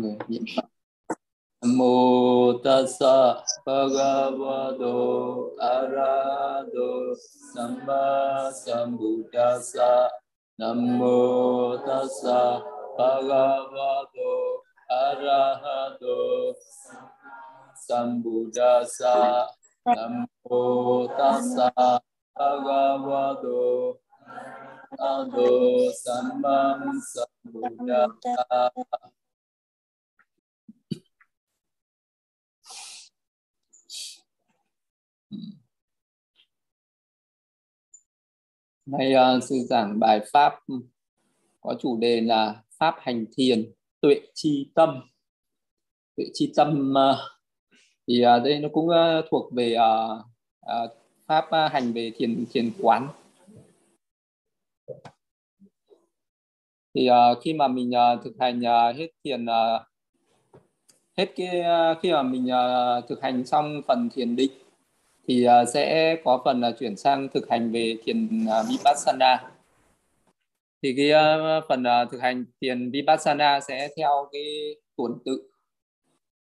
người niệm phật mô tassa bhagavato arahato samma sambuddhassa. Namo tassa bhagavato arahato sambuddhassa. Namo tassa bhagavato arahato samma sambuddhassa. Nay uh, ờ, sư giảng bài pháp có chủ đề là pháp hành thiền tuệ chi tâm. Tuệ chi tâm uh, thì uh, đây nó cũng uh, thuộc về uh, uh, pháp uh, hành về thiền thiền quán. Thì uh, khi mà mình uh, thực hành uh, hết thiền uh, hết cái uh, khi mà mình uh, thực hành xong phần thiền định thì à, sẽ có phần là chuyển sang thực hành về thiền à, vipassana. Thì cái à, phần thực hành thiền vipassana sẽ theo cái tuần tự.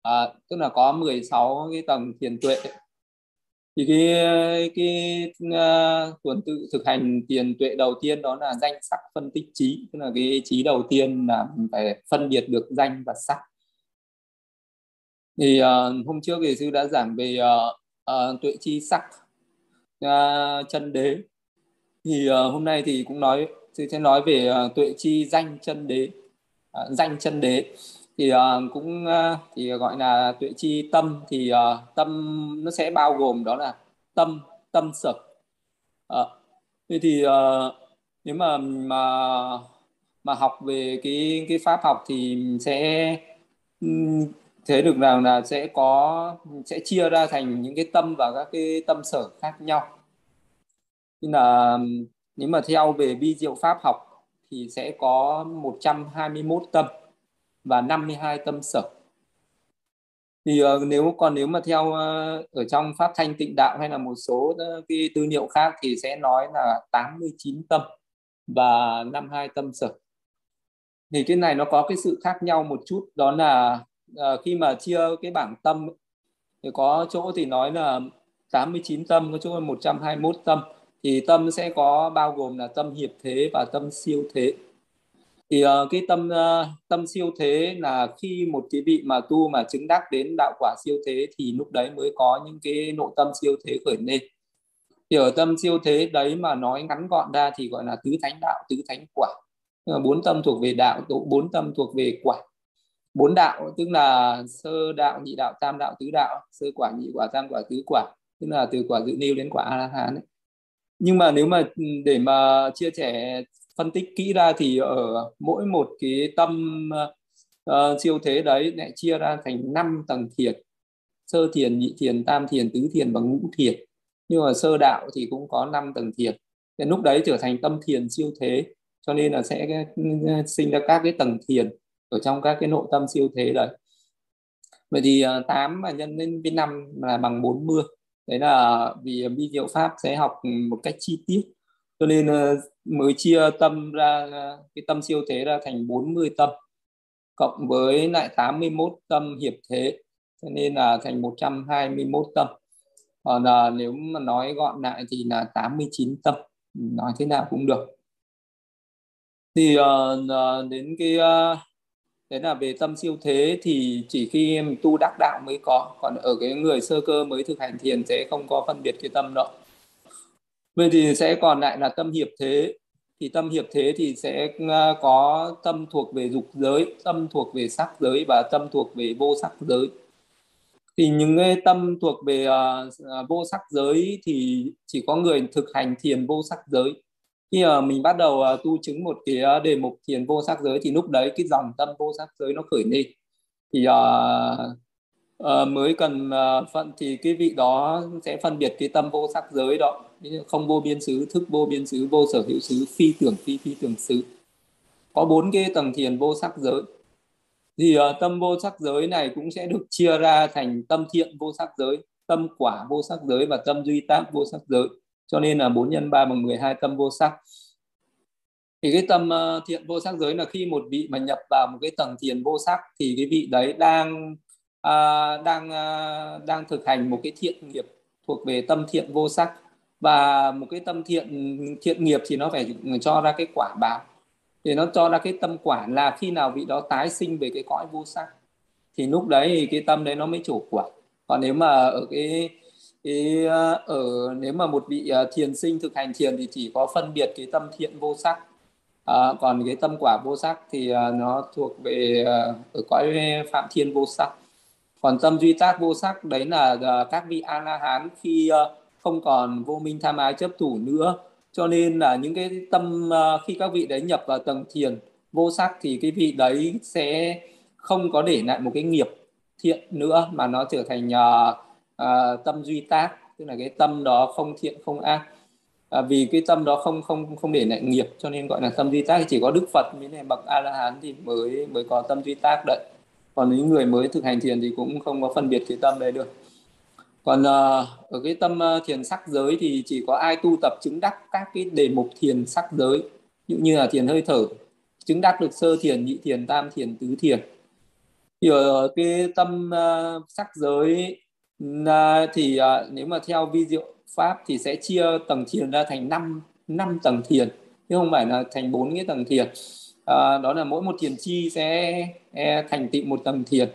À, tức là có 16 cái tầng thiền tuệ. Thì cái cái uh, tuần tự thực hành thiền tuệ đầu tiên đó là danh sắc phân tích trí. Tức là cái trí đầu tiên là mình phải phân biệt được danh và sắc. Thì uh, hôm trước thì sư đã giảng về uh, uh, tuệ chi sắc uh, chân đế. Thì uh, hôm nay thì cũng nói thì sẽ nói về uh, tuệ chi danh chân đế uh, danh chân đế. Thì uh, cũng uh, thì gọi là tuệ chi tâm thì uh, tâm nó sẽ bao gồm đó là tâm tâm sở. Uh, thì uh, nếu mà mà mà học về cái cái pháp học thì sẽ thế được rằng là sẽ có sẽ chia ra thành những cái tâm và các cái tâm sở khác nhau. Nên là nếu mà theo về bi diệu pháp học thì sẽ có 121 tâm và 52 tâm sở. Thì uh, nếu còn nếu mà theo uh, ở trong pháp thanh tịnh đạo hay là một số uh, cái tư liệu khác thì sẽ nói là 89 tâm và 52 tâm sở. Thì cái này nó có cái sự khác nhau một chút đó là Ờ, khi mà chia cái bảng tâm thì có chỗ thì nói là 89 tâm có chỗ là 121 tâm. Thì tâm sẽ có bao gồm là tâm hiệp thế và tâm siêu thế. Thì uh, cái tâm uh, tâm siêu thế là khi một cái vị mà tu mà chứng đắc đến đạo quả siêu thế thì lúc đấy mới có những cái nội tâm siêu thế khởi lên. Thì ở tâm siêu thế đấy mà nói ngắn gọn ra thì gọi là tứ thánh đạo tứ thánh quả. Bốn tâm thuộc về đạo bốn tâm thuộc về quả bốn đạo tức là sơ đạo nhị đạo tam đạo tứ đạo sơ quả nhị quả tam quả tứ quả tức là từ quả dự niêu đến quả a la hán nhưng mà nếu mà ừ, để mà chia sẻ phân tích kỹ ra thì ở mỗi một cái tâm uh, siêu thế đấy lại chia ra thành năm tầng thiền. Sơ thiền nhị thiền tam thiền tứ thiền và ngũ thiền. Nhưng mà sơ đạo thì cũng có năm tầng thiền. Thì lúc đấy trở thành tâm thiền siêu thế cho nên là sẽ ừ, ừ, sinh ra các cái tầng thiền ở trong các cái nội tâm siêu thế đấy. Vậy thì ờ, 8 mà nhân lên với 5 là bằng 40 đấy là vì vi diệu pháp sẽ học một cách chi tiết. Cho nên ờ, mới chia tâm ra ờ, cái tâm siêu thế ra thành 40 tâm cộng với lại 81 tâm hiệp thế. Cho nên là thành 121 tâm. Còn là nếu mà nói gọn lại thì là 89 tâm. Nói thế nào cũng được. Thì uh, đến cái uh, thế là về tâm siêu thế thì chỉ khi mình tu đắc đạo mới có. Còn ở cái người sơ cơ mới thực hành thiền sẽ không có phân biệt cái tâm đó. Vậy thì sẽ còn lại là tâm hiệp thế. Thì tâm hiệp thế thì sẽ à, có tâm thuộc về dục giới tâm thuộc về sắc giới và tâm thuộc về vô sắc giới. Thì những cái tâm thuộc về uh, vô sắc giới thì chỉ có người thực hành thiền vô sắc giới khi mà mình bắt đầu à, tu chứng một cái à, đề mục thiền vô sắc giới thì lúc đấy cái dòng tâm vô sắc giới nó khởi lên thì uh, uh, mới cần uh, phân thì cái vị đó sẽ phân biệt cái tâm vô sắc giới đó. Không vô biên xứ thức vô biên xứ vô sở hữu xứ phi tưởng phi phi tưởng xứ. Có bốn cái tầng thiền vô sắc giới. Thì uh, tâm vô sắc giới này cũng sẽ được chia ra thành tâm thiện vô sắc giới tâm quả vô sắc giới và tâm duy tác vô sắc giới cho nên là 4 nhân 3 bằng 12 tâm vô sắc. Thì cái tâm ờ, thiện vô sắc giới là khi một vị mà nhập vào một cái tầng thiền vô sắc thì cái vị đấy đang uh, đang uh, đang thực hành một cái thiện nghiệp thuộc về tâm thiện vô sắc. Và một cái tâm thiện thiện nghiệp thì nó phải cho ra cái quả báo. Thì nó cho ra cái tâm quả là khi nào vị đó tái sinh về cái cõi vô sắc thì lúc đấy thì cái tâm đấy nó mới chủ quả. Còn nếu mà ở cái cái à, ở nếu mà một vị à, thiền sinh thực hành thiền thì chỉ có phân biệt cái tâm thiện vô sắc. À, còn cái tâm quả vô sắc thì à, nó thuộc về ở cõi phạm thiên vô sắc. Còn tâm duy tác vô sắc đấy là các vị a la hán khi không còn vô minh tham ái chấp thủ nữa. Cho nên là những cái tâm khi các vị đấy nhập vào tầng thiền vô sắc thì cái vị đấy sẽ không có để lại một cái nghiệp thiện nữa mà nó trở thành uh, à, tâm duy tác tức là cái tâm đó không thiện không ác. À, vì cái tâm đó không không không để lại nghiệp cho nên gọi là tâm duy tác chỉ có đức phật mới này bậc a la hán thì mới mới có tâm duy tác đấy. Còn những người mới thực hành thiền thì cũng không có phân biệt cái tâm đấy được. Còn uh, ở cái tâm uh, thiền sắc giới thì chỉ có ai tu tập chứng đắc các cái đề mục thiền sắc giới. Như như là thiền hơi thở chứng đắc được sơ thiền nhị thiền tam thiền tứ thiền. Thì ở cái tâm uh, sắc giới uh, thì à, nếu mà theo vi diệu pháp thì sẽ chia tầng thiền ra thành 5 năm tầng thiền chứ không phải là thành bốn cái tầng thiền. À, đó là mỗi một thiền chi sẽ e, thành tựu một tầng thiền.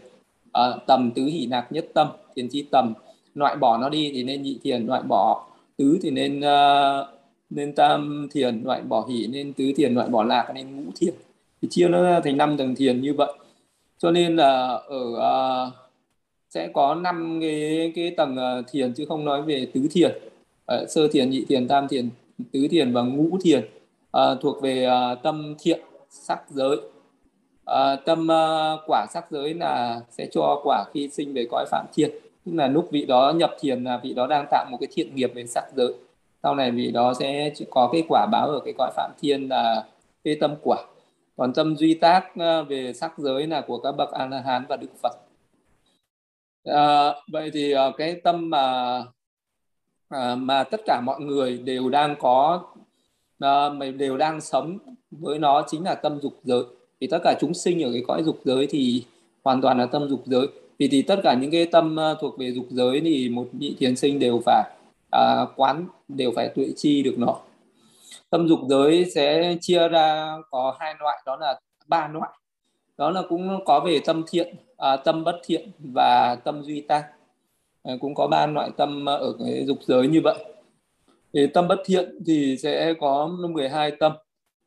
À, tầm tứ hỷ nạc nhất tâm thiền chi tầm. Loại bỏ nó đi thì nên nhị thiền loại bỏ tứ thì nên uh, nên tam thiền loại bỏ hỷ nên tứ thiền loại bỏ lạc nên ngũ thiền. Thì chia nó ra thành năm tầng thiền như vậy. Cho nên là ở uh, sẽ có năm cái cái tầng ờ, thiền chứ không nói về tứ thiền. Ờ, sơ thiền nhị thiền tam thiền tứ thiền và ngũ thiền. À, thuộc về à, tâm thiện sắc giới. À, tâm à, quả sắc giới là sẽ cho quả khi sinh về cõi phạm thiên tức là lúc vị đó nhập thiền là vị đó đang tạo một cái thiện nghiệp về sắc giới. Sau này vị đó sẽ có cái quả báo ở cái cõi phạm thiên là cái tâm quả. Còn tâm duy tác về sắc giới là của các bậc a la hán và đức phật à, vậy thì uh, cái tâm mà uh, mà tất cả mọi người đều đang có uh, đều đang sống với nó chính là tâm dục giới. Thì tất cả chúng sinh ở cái cõi dục giới thì hoàn toàn là tâm dục giới. Vì thì tất cả những cái tâm uh, thuộc về dục giới thì một vị thiền sinh đều phải uh, quán đều phải tuệ chi được nó. Tâm dục giới sẽ chia ra có hai loại đó là ba loại đó là cũng có về tâm thiện à, tâm bất thiện và tâm duy tác à, ờ, cũng có ba loại tâm ở cái dục giới như vậy. Thì tâm bất thiện thì sẽ có 12 tâm.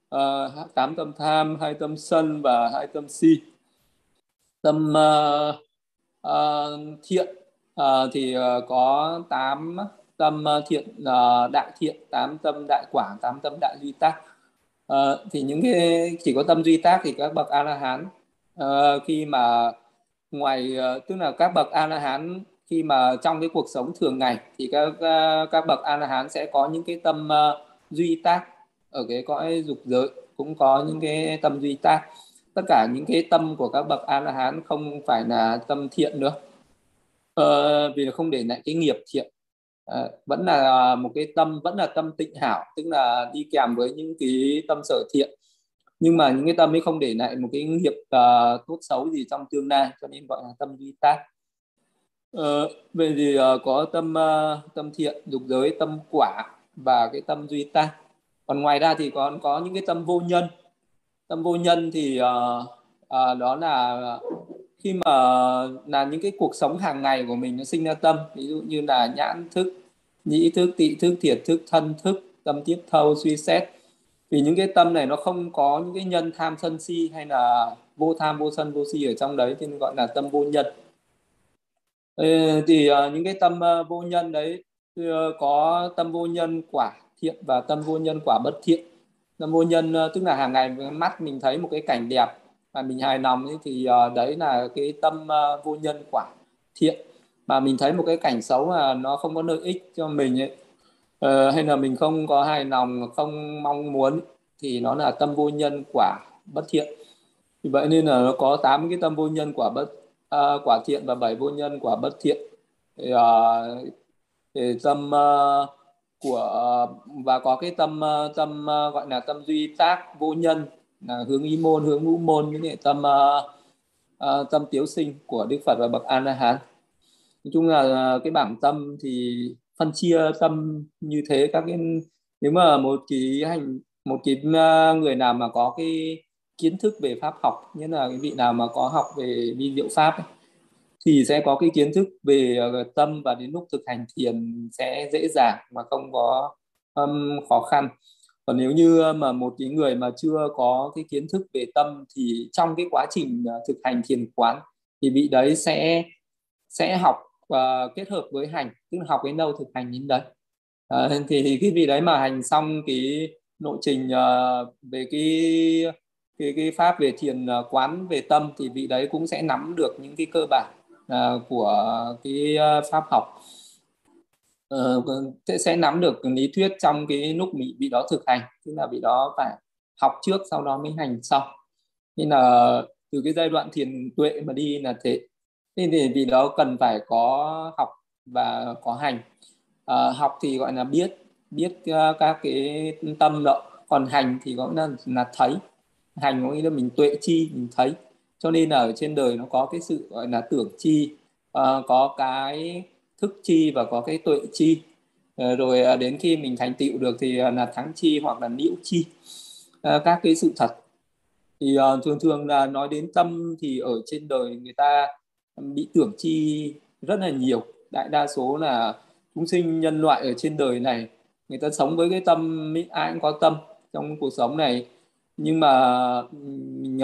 Ờ, à, 8 tâm tham hai tâm sân và hai tâm si. Tâm uh, uh, thiện uh, thì uh, có 8 tâm thiện uh, đại thiện 8 tâm đại quả 8 tâm đại duy tác uh, thì những cái chỉ có tâm duy tác thì các bậc a la hán uh, khi mà ngoài uh, tức là các bậc a la hán khi mà trong cái cuộc sống thường ngày thì các uh, các bậc a la hán sẽ có những cái tâm uh, duy tác ở cái cõi dục giới cũng có những cái tâm duy tác. Tất cả những cái tâm của các bậc a la hán không phải là tâm thiện nữa. Uh, vì không để lại cái nghiệp thiện. À, vẫn là một cái tâm vẫn là tâm tịnh hảo tức là đi kèm với những cái tâm sở thiện nhưng mà những cái tâm ấy không để lại một cái nghiệp uh, à, tốt xấu gì trong tương lai cho nên gọi là tâm duy tác. Ờ, uh, về thì uh, có tâm uh, tâm thiện dục giới tâm quả và cái tâm duy tác. Còn ngoài ra thì còn có những cái tâm vô nhân. Tâm vô nhân thì uh, uh, đó là khi mà là những cái cuộc sống hàng ngày của mình nó sinh ra tâm. Ví dụ như là nhãn thức nhĩ thức tị thức thiệt thức thân thức tâm tiếp thâu suy xét vì những cái tâm này nó không có những cái nhân tham sân si hay là vô tham vô sân vô si ở trong đấy thì gọi là tâm vô nhân. Thì ờ, những cái tâm ờ, vô nhân đấy ờ, có tâm vô nhân quả thiện và tâm vô nhân quả bất thiện. Tâm vô nhân tức là hàng ngày mắt mình thấy một cái cảnh đẹp mà mình hài lòng ấy, thì đấy là cái tâm vô nhân quả thiện. Mà mình thấy một cái cảnh xấu mà nó không có lợi ích cho mình ấy Ờ, hay là mình không có hài lòng không mong muốn thì nó là tâm vô nhân quả bất thiện. Vậy nên là nó có 8 cái tâm vô nhân quả bất uh, quả thiện và bảy vô nhân quả bất thiện. Thì, uh, thì tâm uh, của và có cái tâm tâm gọi là tâm duy tác vô nhân là hướng y môn hướng ngũ môn với lại tâm uh, tâm tiếu sinh của đức phật và bậc a la hán. Nói chung là cái bảng tâm thì phân chia tâm như thế các cái nếu mà một cái hành một cái ờ, người nào mà có cái kiến thức về pháp học như là cái vị nào mà có học về vi diệu pháp ấy, thì sẽ có cái kiến thức về ờ, tâm và đến lúc thực hành thiền sẽ dễ dàng mà không có um, khó khăn. Còn nếu như ờ, mà một cái người mà chưa có cái kiến thức về tâm thì trong cái quá trình thực hành thiền quán thì vị đấy sẽ sẽ học uh, kết hợp với hành tức là học đến đâu thực hành đến đấy. Uh, thì cái vị đấy mà hành xong cái nội trình uh, về cái cái cái pháp về thiền uh, quán về tâm thì vị đấy cũng sẽ nắm được những cái cơ bản uh, của cái uh, pháp học. Uh, sẽ, sẽ nắm được lý thuyết trong cái lúc bị bị đó thực hành tức là bị đó phải học trước sau đó mới hành sau nên là từ cái giai đoạn thiền tuệ mà đi là thế nên thì vì đó cần phải có học và có hành. À, học thì gọi là biết biết uh, các cái tâm đó. Còn hành thì gọi là là thấy. Hành có nghĩa là mình tuệ chi mình thấy. Cho nên là ở trên đời nó có cái sự gọi là tưởng chi uh, có cái thức chi và có cái tuệ chi. Uh, rồi uh, đến khi mình thành tựu được thì uh, là thắng chi hoặc là nhiễu chi. Uh, các cái sự thật. Thì uh, thường thường là nói đến tâm thì ở trên đời người ta bị tưởng chi rất là nhiều. Đại đa số là chúng sinh nhân loại ở trên đời này người ta sống với cái tâm ai cũng có tâm trong cuộc sống này. Nhưng mà mình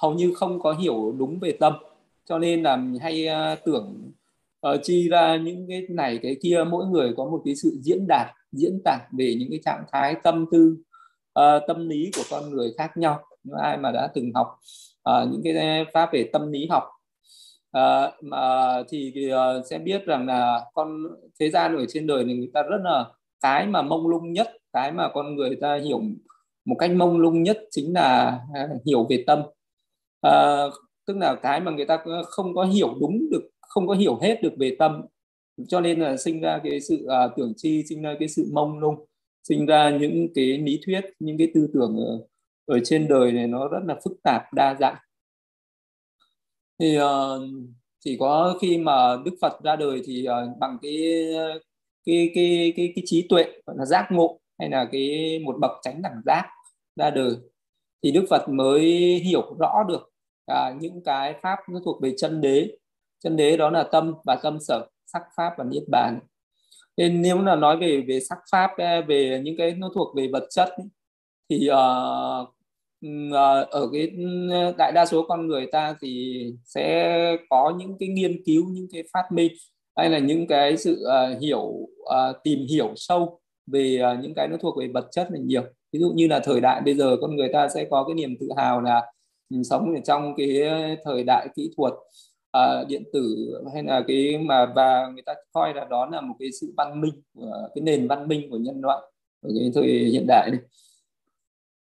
hầu như không có hiểu đúng về tâm cho nên là mình hay tưởng uh, chi ra những cái này cái kia. Mỗi người có một cái sự diễn đạt diễn tả về những cái trạng thái tâm tư uh, tâm lý của con người khác nhau. Nếu ai mà đã từng học uh, những cái pháp về tâm lý học Ờ, mà thì, uh, sẽ biết rằng là con thế gian ở trên đời này người ta rất là cái mà mông lung nhất cái mà con người ta hiểu một cách mông lung nhất chính là à, hiểu về tâm. À, tức là cái mà người ta không có hiểu đúng được không có hiểu hết được về tâm. Cho nên là sinh ra cái sự à, tưởng chi sinh ra cái sự mông lung sinh ra những cái lý thuyết những cái tư tưởng ở, ở trên đời này nó rất là phức tạp đa dạng thì uh, chỉ có khi mà Đức Phật ra đời thì uh, bằng cái cái cái cái cái trí tuệ gọi là giác ngộ hay là cái một bậc chánh đẳng giác ra đời thì Đức Phật mới hiểu rõ được à, những cái pháp nó thuộc về chân đế. Chân đế đó là tâm và tâm sở sắc pháp và niết bàn. Nên nếu là nói về về sắc pháp à, về những cái nó thuộc về vật chất ấy, thì uh, Ờ, ở cái ừ, đại đa số con người ta thì sẽ có những cái nghiên cứu những cái phát minh hay là những cái sự uh, hiểu uh, tìm hiểu sâu về uh, những cái nó thuộc về vật chất là nhiều. Ví dụ như là thời đại bây giờ con người ta sẽ có cái niềm tự hào là mình sống ở trong cái thời đại kỹ thuật uh, điện tử hay là cái mà và người ta coi là đó là một cái sự văn minh của cái nền văn minh của nhân loại ở cái thời hiện đại này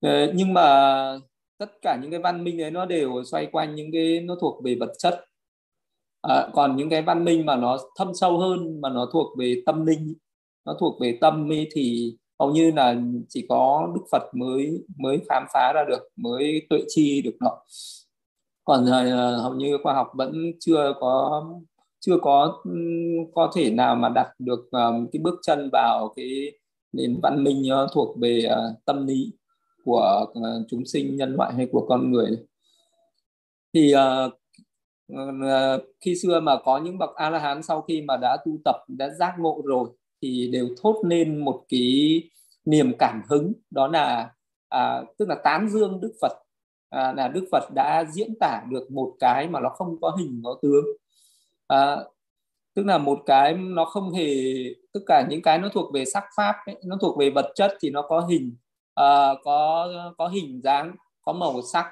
Ờ, nhưng mà tất cả những cái văn minh đấy nó đều xoay quanh những cái nó thuộc về vật chất. À, còn những cái văn minh mà nó thâm sâu hơn mà nó thuộc về tâm linh nó thuộc về tâm ấy thì hầu như là chỉ có đức phật mới mới khám phá ra được mới tuệ chi được nó còn uh, hầu như khoa học vẫn chưa có chưa có có thể nào mà đặt được um, cái bước chân vào cái nền văn minh uh, thuộc về uh, tâm lý của ờ, chúng sinh nhân loại hay của con người. Thì uh, khi xưa mà có những bậc a la hán sau khi mà đã tu tập đã giác ngộ rồi thì đều thốt lên một cái niềm cảm hứng. Đó là à, tức là tán dương đức phật. À, là đức phật đã diễn tả được một cái mà nó không có hình có tướng. À, tức là một cái nó không hề tất cả những cái nó thuộc về sắc pháp ấy, nó thuộc về vật chất thì nó có hình uh, có có hình dáng có màu sắc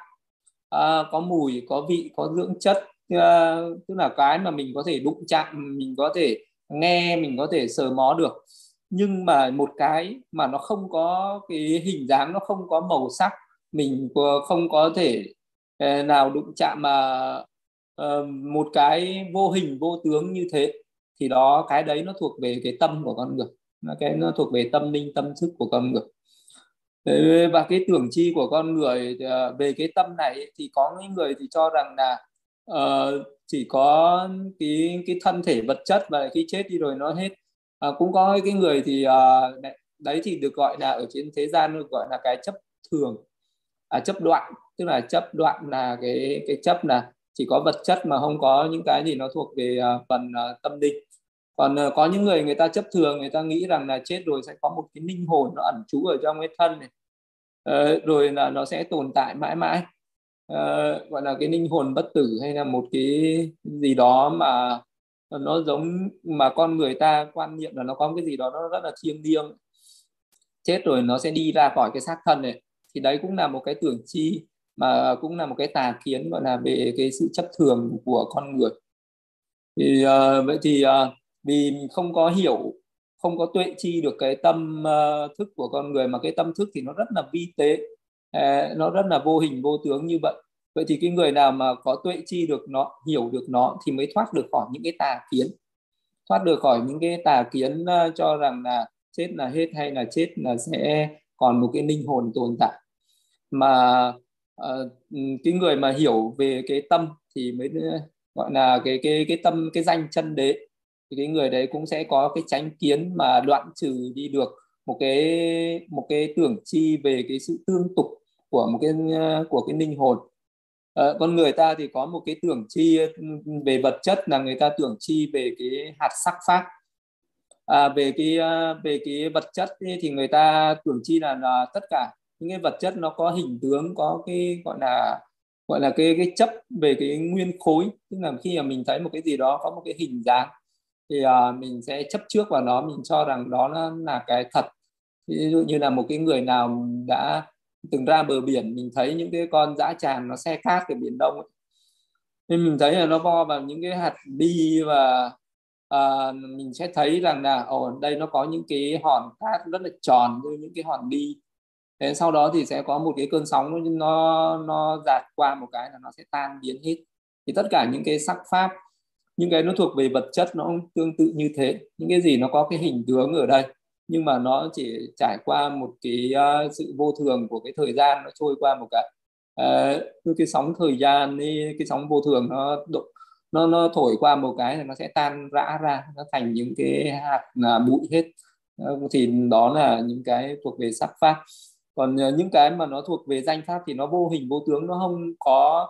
uh, có mùi có vị có dưỡng chất uh, tức là cái mà mình có thể đụng chạm mình có thể nghe mình có thể sờ mó được. Nhưng mà một cái mà nó không có cái hình dáng nó không có màu sắc mình không có thể nào đụng chạm mà uh, một cái vô hình vô tướng như thế thì đó cái đấy nó thuộc về cái tâm của con người. Cái nó thuộc về tâm linh tâm thức của con người và cái tưởng chi của con người ờ, về cái tâm này thì có những người thì cho rằng là uh, chỉ có cái cái thân thể vật chất và khi chết đi rồi nó hết. Uh, cũng có cái người thì uh, đấy thì được gọi là ở trên thế gian được gọi là cái chấp thường à, chấp đoạn. Tức là chấp đoạn là cái cái chấp là chỉ có vật chất mà không có những cái gì nó thuộc về uh, phần uh, tâm linh còn uh, có những người người ta chấp thường người ta nghĩ rằng là chết rồi sẽ có một cái linh hồn nó ẩn trú ở trong cái thân này. Uh, rồi là nó sẽ tồn tại mãi mãi. Uh, gọi là cái linh hồn bất tử hay là một cái gì đó mà nó giống mà con người ta quan niệm là nó có cái gì đó nó rất là thiêng liêng. Chết rồi nó sẽ đi ra khỏi cái xác thân này. Thì đấy cũng là một cái tưởng chi mà cũng là một cái tà kiến gọi là về cái sự chấp thường của con người. Thì uh, vậy thì uh, vì không có hiểu không có tuệ chi được cái tâm uh, thức của con người mà cái tâm thức thì nó rất là vi tế uh, nó rất là vô hình vô tướng như vậy. Vậy thì cái người nào mà có tuệ chi được nó hiểu được nó thì mới thoát được khỏi những cái tà kiến. Thoát được khỏi những cái tà kiến uh, cho rằng là chết là hết hay là chết là sẽ còn một cái linh hồn tồn tại. Mà uh, cái người mà hiểu về cái tâm thì mới gọi là cái cái cái tâm cái danh chân đế thì cái người đấy cũng sẽ có cái tránh kiến mà đoạn trừ đi được một cái một cái tưởng chi về cái sự tương tục của một cái của cái linh hồn. À, con người ta thì có một cái tưởng chi về vật chất là người ta tưởng chi về cái hạt sắc pháp à, về cái à, về cái vật chất thì người ta tưởng chi là, là tất cả những cái vật chất nó có hình tướng có cái gọi là gọi là cái cái chấp về cái nguyên khối. Tức là khi mà mình thấy một cái gì đó có một cái hình dáng thì uh, mình sẽ chấp trước vào nó mình cho rằng đó là, là cái thật. Ví dụ như là một cái người nào đã từng ra bờ biển mình thấy những cái con dã tràng nó xe cát ở biển đông ấy. nên mình thấy là nó vo vào những cái hạt bi và uh, mình sẽ thấy rằng là ở đây nó có những cái hòn cát rất là tròn như những cái hòn bi. Thế sau đó thì sẽ có một cái cơn sóng nó nó dạt qua một cái là nó sẽ tan biến hết. Thì tất cả những cái sắc pháp những cái nó thuộc về vật chất nó cũng tương tự như thế. Những cái gì nó có cái hình tướng ở đây nhưng mà nó chỉ trải qua một cái uh, sự vô thường của cái thời gian nó trôi qua một cái uh, cái sóng thời gian ấy, cái sóng vô thường nó độ nó nó thổi qua một cái thì nó sẽ tan rã ra nó thành những cái hạt là bụi hết. Ờ, thì đó là những cái thuộc về sắc pháp. Còn uh, những cái mà nó thuộc về danh pháp thì nó vô hình vô tướng nó không có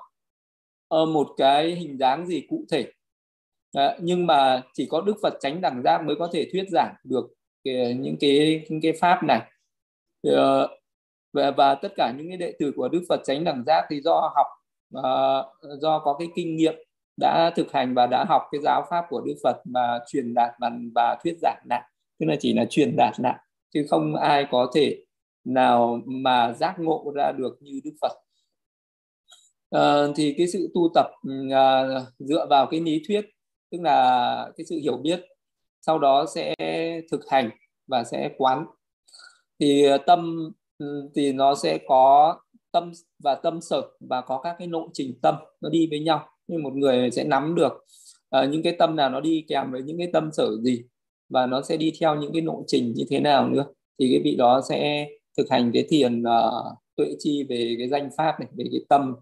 uh, một cái hình dáng gì cụ thể à, nhưng mà chỉ có đức phật tránh đẳng giác mới có thể thuyết giảng được cái, những cái những cái pháp này. Uh, và, và tất cả những cái đệ tử của đức phật tránh đẳng giác thì do học à, do có cái kinh nghiệm đã thực hành và đã học cái giáo pháp của đức phật mà truyền đạt và, và thuyết giảng lại. Tức là chỉ là truyền đạt lại chứ không ai có thể nào mà giác ngộ ra được như Đức Phật. À, thì cái sự tu tập ừ, à, dựa vào cái lý thuyết tức là cái sự hiểu biết sau đó sẽ thực hành và sẽ quán. Thì ờ, tâm ừ, thì nó sẽ có tâm và tâm sở và có các cái lộ trình tâm nó đi với nhau. Nên một người sẽ nắm được uh, những cái tâm nào nó đi kèm với những cái tâm sở gì và nó sẽ đi theo những cái lộ trình như thế nào nữa thì cái vị đó sẽ thực hành cái thiền uh, tuệ chi về cái danh pháp này về cái tâm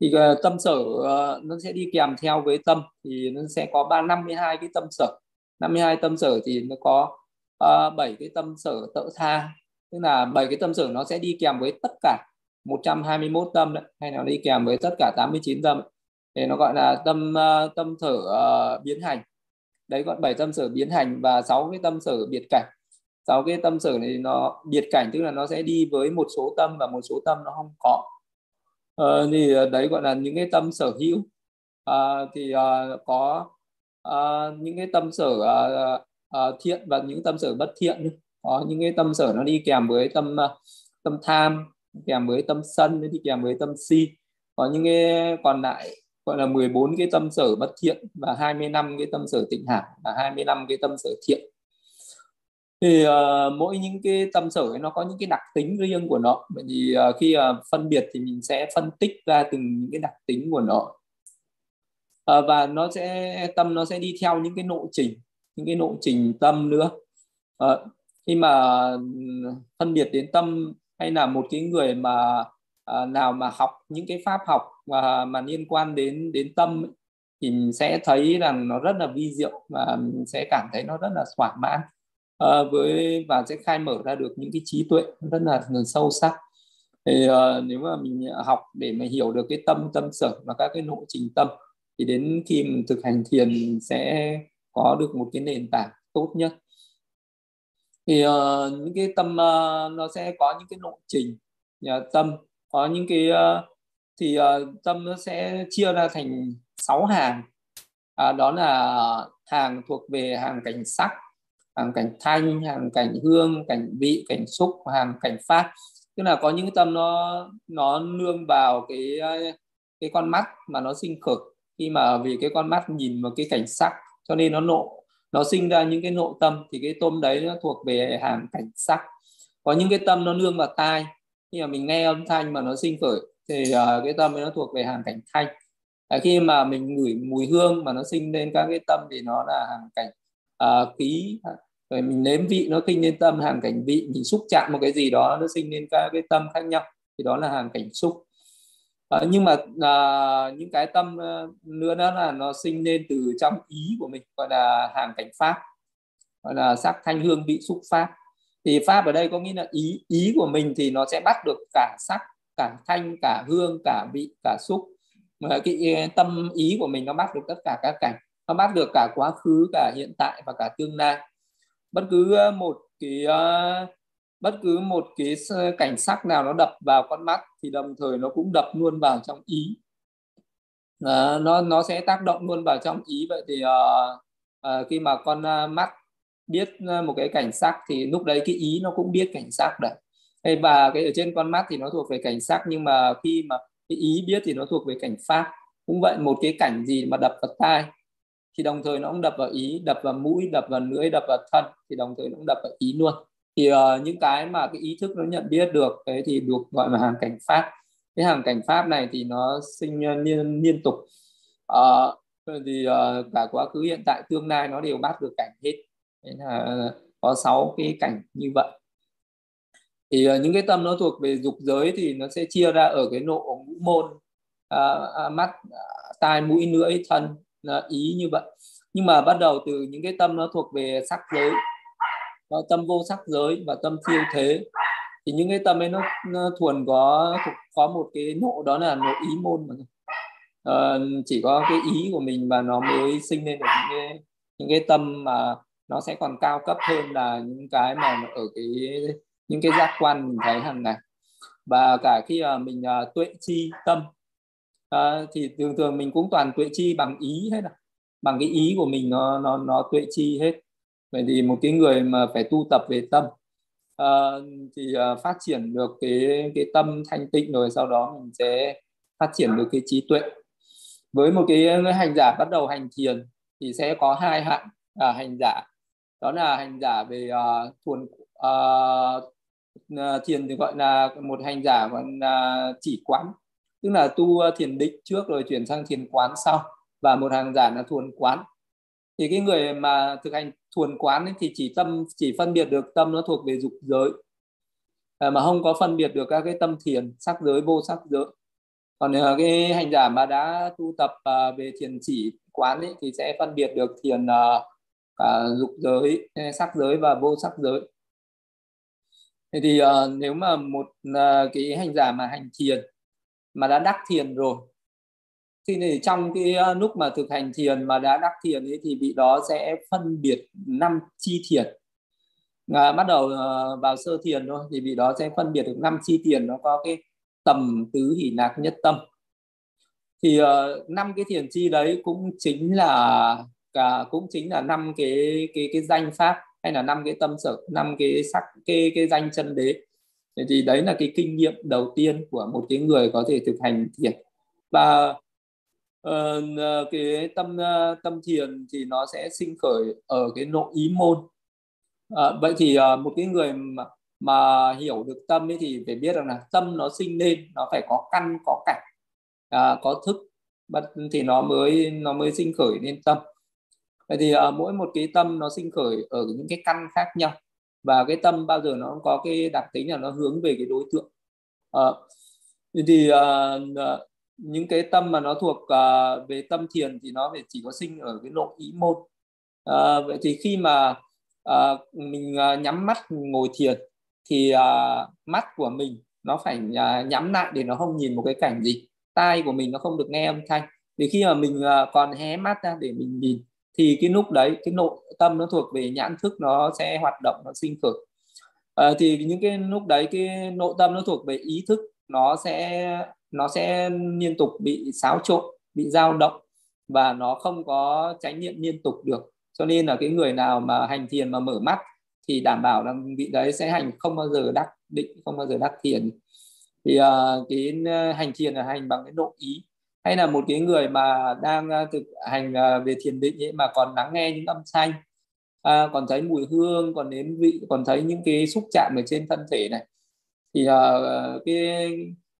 thì uh, tâm sở uh, nó sẽ đi kèm theo với tâm thì nó sẽ có ba năm mươi hai cái tâm sở. 52 tâm sở thì nó có ờ, uh, 7 cái tâm sở tự tha. Tức là bảy cái tâm sở nó sẽ đi kèm với tất cả 121 tâm đấy hay là đi kèm với tất cả 89 tâm thì nó gọi là tâm uh, tâm sở uh, biến hành. Đấy gọi bảy tâm sở biến hành và sáu cái tâm sở biệt cảnh. Sáu cái tâm sở này nó biệt cảnh tức là nó sẽ đi với một số tâm và một số tâm nó không có à, thì ờ, đấy gọi là những cái tâm sở hữu. À, thì à, có à, những cái tâm sở à, à, thiện và những tâm sở bất thiện có những cái tâm sở nó đi kèm với tâm tâm tham kèm với tâm sân đi kèm với tâm si. Có những cái còn lại gọi là 14 cái tâm sở bất thiện và 25 cái tâm sở tịnh hảo và 25 cái tâm sở thiện thì uh, mỗi những cái tâm sở ấy nó có những cái đặc tính riêng của nó. Bởi vì uh, khi uh, phân biệt thì mình sẽ phân tích ra từng những cái đặc tính của nó. Uh, và nó sẽ tâm nó sẽ đi theo những cái nội trình những cái nội trình tâm nữa. Uh, khi mà ừ, phân biệt đến tâm hay là một cái người mà uh, nào mà học những cái pháp học mà mà liên quan đến đến tâm ấy, thì mình sẽ thấy rằng nó rất là vi diệu và mình sẽ cảm thấy nó rất là thỏa mãn uh, với và sẽ khai mở ra được những cái trí tuệ rất là, là sâu sắc. Thì uh, nếu mà mình học để mà hiểu được cái tâm tâm sở và các cái nội trình tâm thì đến khi mình thực hành thiền sẽ có được một cái nền tảng tốt nhất. Thì uh, những cái tâm uh, nó sẽ có những cái nội trình uh, tâm có những cái uh, thì uh, tâm nó sẽ chia ra thành sáu hàng. À, đó là hàng thuộc về hàng cảnh sắc hàng cảnh thanh hàng cảnh hương cảnh vị cảnh xúc hàng cảnh pháp tức là có những cái tâm nó nó nương vào cái cái con mắt mà nó sinh cực khi mà vì cái con mắt nhìn vào cái cảnh sắc cho nên nó nộ nó sinh ra những cái nộ tâm thì cái tôm đấy nó thuộc về hàng cảnh sắc. Có những cái tâm nó nương vào tai. Khi mà mình nghe âm thanh mà nó sinh khởi thì uh, cái tâm ấy nó thuộc về hàng cảnh thanh. À, khi mà mình ngửi mùi hương mà nó sinh lên các cái tâm thì nó là hàng cảnh uh, khí rồi mình nếm vị nó sinh lên tâm hàng cảnh vị mình xúc chạm một cái gì đó nó sinh lên các cái tâm khác nhau. Thì đó là hàng cảnh xúc. À, nhưng mà à, những cái tâm ờ, nữa đó là nó sinh lên từ trong ý của mình gọi là hàng cảnh pháp gọi là sắc thanh hương vị xúc pháp. Thì pháp ở đây có nghĩa là ý ý của mình thì nó sẽ bắt được cả sắc cả thanh cả hương cả vị cả xúc. Mà cái ờ, tâm ý của mình nó bắt được tất cả các cảnh. Nó bắt được cả quá khứ cả hiện tại và cả tương lai. Ờ, ờ, bất cứ một cái bất cứ một cái cảnh sắc nào nó đập vào con mắt thì đồng thời nó cũng đập luôn vào trong ý. À, nó nó sẽ tác động luôn vào trong ý. Vậy thì uh, uh, khi mà con uh, mắt biết một cái cảnh sắc thì lúc đấy cái ý nó cũng biết cảnh sắc đấy. Hay và cái ở trên con mắt thì nó thuộc về cảnh sắc nhưng mà khi mà cái ý biết thì nó thuộc về cảnh pháp. Cũng vậy một cái cảnh gì mà đập vào tai thì đồng thời nó cũng đập vào ý đập vào mũi đập vào lưỡi đập vào thân thì đồng thời nó cũng đập vào ý luôn. Thì uh, những cái mà cái ý thức nó nhận biết được đấy thì được gọi là hàng cảnh pháp. Cái hàng cảnh pháp này thì nó sinh liên liên tục. Uh, thì uh, cả quá khứ hiện tại tương lai nó đều bắt được cảnh hết. Đấy là có sáu cái cảnh như vậy. Thì uh, những cái tâm nó thuộc về dục giới thì nó sẽ chia ra ở cái nộ ngũ môn uh, mắt tai mũi lưỡi thân ý như vậy. Nhưng mà bắt đầu từ những cái tâm nó thuộc về sắc giới tâm vô sắc giới và tâm thiêu thế. Thì những cái tâm ấy nó, nó thuần có có một cái nộ đó là nộ ý môn mà à, chỉ có cái ý của mình và nó mới sinh lên được những cái những cái tâm mà nó sẽ còn cao cấp hơn là những cái mà ở cái những cái giác quan mình thấy hàng ngày. Và cả khi mà mình uh, tuệ chi tâm à, thì thường thường mình cũng toàn tuệ chi bằng ý hết à bằng cái ý của mình nó nó nó tuệ chi hết. Vậy thì một cái người mà phải tu tập về tâm à, thì à, phát triển được cái cái tâm thanh tịnh rồi sau đó mình sẽ phát triển được cái trí tuệ. Với một cái hành giả bắt đầu hành thiền thì sẽ có hai hạng à, hành giả. Đó là hành giả về uh, thuần uh, thiền thì gọi là một hành giả gọi là chỉ quán tức là tu ờ, thiền định trước rồi chuyển sang thiền quán sau. Và một hàng giả là thuần quán. Thì cái người mà thực hành thuần quán ấy, thì chỉ tâm chỉ phân biệt được tâm nó thuộc về dục giới. À, mà không có phân biệt được các cái tâm thiền sắc giới vô sắc giới. Còn ờ, cái hành giả mà đã tu tập à, về thiền chỉ quán ấy, thì sẽ phân biệt được thiền cả dục giới sắc giới và vô sắc giới. Thế thì nếu mà một cái hành giả mà hành thiền mà đã đắc thiền rồi. Thì trong cái ờ, lúc mà thực hành thiền mà đã đắc thiền ấy thì vị đó sẽ phân biệt năm chi thiền. À, bắt đầu ờ, vào sơ thiền thôi thì vị đó sẽ phân biệt được năm chi thiền nó có cái tầm tứ hỷ lạc nhất tâm. Thì uh, năm cái thiền chi đấy cũng chính là cả cũng chính là năm cái cái cái danh pháp hay là năm cái tâm sở năm cái sắc cái cái danh chân đế thì đấy là cái kinh nghiệm đầu tiên của một cái người có thể thực hành thiền. Và uh, cái tâm uh, tâm thiền thì nó sẽ sinh khởi ở cái nội ý môn. Uh, vậy thì uh, một cái người mà, mà hiểu được tâm ấy thì phải biết rằng là tâm nó sinh lên nó phải có căn có cảnh uh, có thức. Thì nó mới nó mới sinh khởi nên tâm. Vậy thì uh, mỗi một cái tâm nó sinh khởi ở những cái căn khác nhau và cái tâm bao giờ nó có cái đặc tính là nó hướng về cái đối tượng. À, thì uh, những cái tâm mà nó thuộc uh, về tâm thiền thì nó chỉ có sinh ở cái nội ý môn. Uh, vậy thì khi mà uh, mình uh, nhắm mắt ngồi thiền thì uh, mắt của mình nó phải uh, nhắm lại để nó không nhìn một cái cảnh gì. Tai của mình nó không được nghe âm thanh. Thì khi mà mình uh, còn hé mắt ra để mình nhìn thì cái lúc đấy cái nội tâm nó thuộc về nhãn thức nó sẽ hoạt động nó sinh khởi. À, thì những cái lúc đấy cái nội tâm nó thuộc về ý thức nó sẽ nó sẽ liên tục bị xáo trộn bị dao động và nó không có tránh niệm liên tục được. Cho nên là cái người nào mà hành thiền mà mở mắt thì đảm bảo là vị đấy sẽ hành không bao giờ đắc định không bao giờ đắc thiền. Thì uh, cái ờ, hành thiền là hành bằng cái nội ý hay là một cái người mà đang ờ, thực hành ờ, về thiền định ấy mà còn lắng nghe những âm thanh à, còn thấy mùi hương còn nếm vị còn thấy những cái xúc chạm ở trên thân thể này thì uh, cái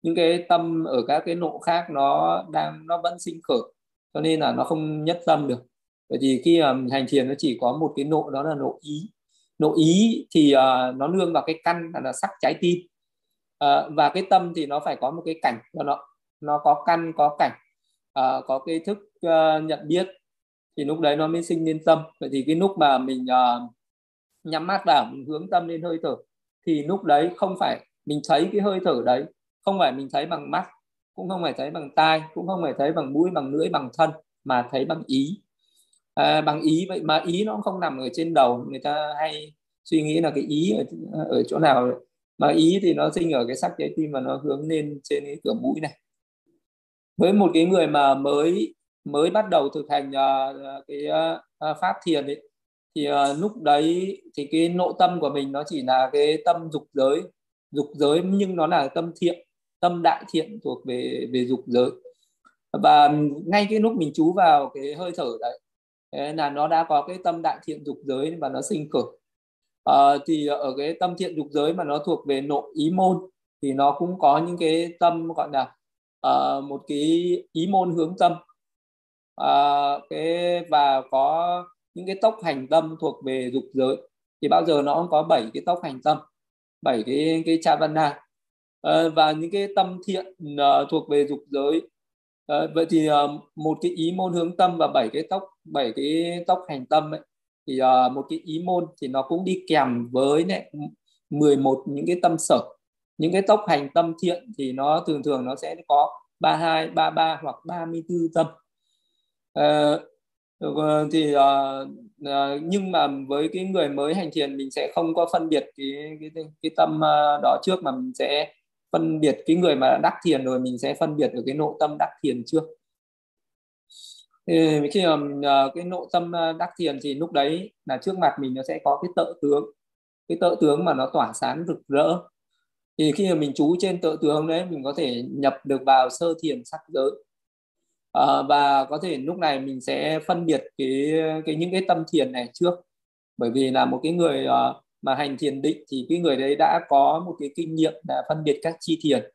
những cái tâm ở các cái nộ khác nó đang nó vẫn sinh khởi cho nên là nó không nhất tâm được. Bởi vì khi mà hành thiền nó chỉ có một cái nộ đó là nộ ý. Nộ ý thì uh, nó nương vào cái căn là, là sắc trái tim uh, và cái tâm thì nó phải có một cái cảnh cho nó nó có căn có cảnh uh, có cái thức uh, nhận biết. Thì lúc đấy nó mới sinh lên tâm. Vậy thì cái lúc mà mình uh, nhắm mắt vào mình hướng tâm lên hơi thở thì lúc đấy không phải mình thấy cái hơi thở đấy không phải mình thấy bằng mắt cũng không phải thấy bằng tai cũng không phải thấy bằng mũi bằng lưỡi bằng thân mà thấy bằng ý. À, bằng ý vậy mà ý nó không nằm ở trên đầu. Người ta hay suy nghĩ là cái ý ở, ở chỗ nào. Mà ý thì nó sinh ở cái sắc trái tim và nó hướng lên trên cái cửa mũi này với một cái người mà mới mới bắt đầu thực hành uh, cái uh, pháp thiền ấy thì uh, lúc đấy thì cái nội tâm của mình nó chỉ là cái tâm dục giới. Dục giới nhưng nó là tâm thiện tâm đại thiện thuộc về về dục giới. Và ngay cái lúc mình chú vào cái hơi thở đấy là nó đã có cái tâm đại thiện dục giới và nó sinh khởi. À, thì ở cái tâm thiện dục giới mà nó thuộc về nội ý môn thì nó cũng có những cái tâm gọi là uh, một cái ý môn hướng tâm. Uh, cái và có những cái tốc hành tâm thuộc về dục giới. Thì bao giờ nó cũng có bảy cái tốc hành tâm bảy cái cái chavana. Uh, và những cái tâm thiện uh, thuộc về dục giới. Uh, vậy thì uh, một cái ý môn hướng tâm và bảy cái tốc bảy cái tốc hành tâm ấy thì uh, một cái ý môn thì nó cũng đi kèm với này 11 những cái tâm sở những cái tốc hành tâm thiện thì nó thường thường nó sẽ có 32, 33 hoặc 34 tâm. À, thì à, à, nhưng mà với cái người mới hành thiền mình sẽ không có phân biệt cái cái cái tâm đó trước mà mình sẽ phân biệt cái người mà đắc thiền rồi mình sẽ phân biệt ở cái nội tâm đắc thiền trước. Thì khi mà cái nội tâm đắc thiền thì lúc đấy là trước mặt mình nó sẽ có cái tợ tướng. Cái tợ tướng mà nó tỏa sáng rực rỡ thì khi mà mình chú trên tự tướng đấy mình có thể nhập được vào sơ thiền sắc giới. À, và có thể lúc này mình sẽ phân biệt cái cái những cái tâm thiền này trước. Bởi vì là một cái người uh, mà hành thiền định thì cái người đấy đã có một cái kinh nghiệm là phân biệt các chi thiền.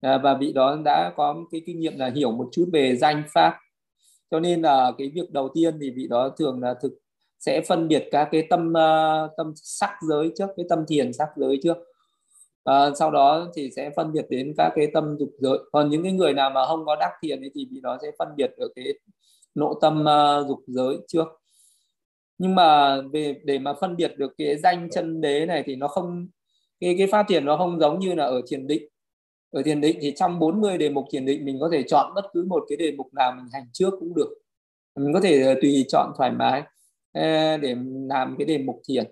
À, và vị đó đã có cái kinh nghiệm là hiểu một chút về danh pháp. Cho nên là cái việc đầu tiên thì vị đó thường là thực sẽ phân biệt các cái tâm uh, tâm sắc giới trước cái tâm thiền sắc giới trước à, sau đó thì sẽ phân biệt đến các cái tâm dục giới. Còn những cái người nào mà không có đắc thiền thì bị nó sẽ phân biệt ở cái nội tâm uh, dục giới trước. Nhưng mà về để mà phân biệt được cái danh chân đế này thì nó không cái cái phát thiền nó không giống như là ở thiền định. Ở thiền định thì trong 40 đề mục thiền định mình có thể chọn bất cứ một cái đề mục nào mình hành trước cũng được. Mình có thể ờ, tùy chọn thoải mái để làm cái đề mục thiền.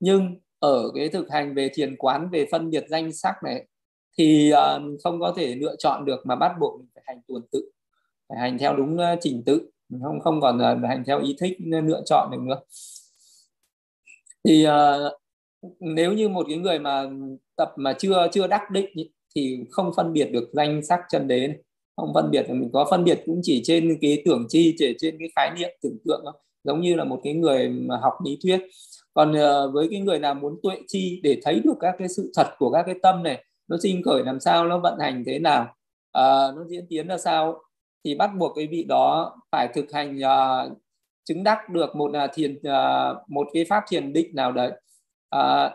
Nhưng ở cái thực hành về thiền quán về phân biệt danh sắc này thì uh, không có thể lựa chọn được mà bắt buộc mình phải hành tuần tự phải hành theo đúng uh, trình tự không không còn uh, hành theo ý thích lựa chọn được nữa thì uh, nếu như một cái người mà tập mà chưa chưa đắc định thì không phân biệt được danh sắc chân đế này. không phân biệt mình có phân biệt cũng chỉ trên cái tưởng chi chỉ trên cái khái niệm tưởng tượng thôi giống như là một cái người mà học lý thuyết còn uh, với cái người nào muốn tuệ chi để thấy được các cái sự thật của các cái tâm này nó sinh khởi làm sao nó vận hành thế nào uh, nó diễn tiến ra sao thì bắt buộc cái vị đó phải thực hành uh, chứng đắc được một là thiền uh, một cái pháp thiền định nào đấy. Uh,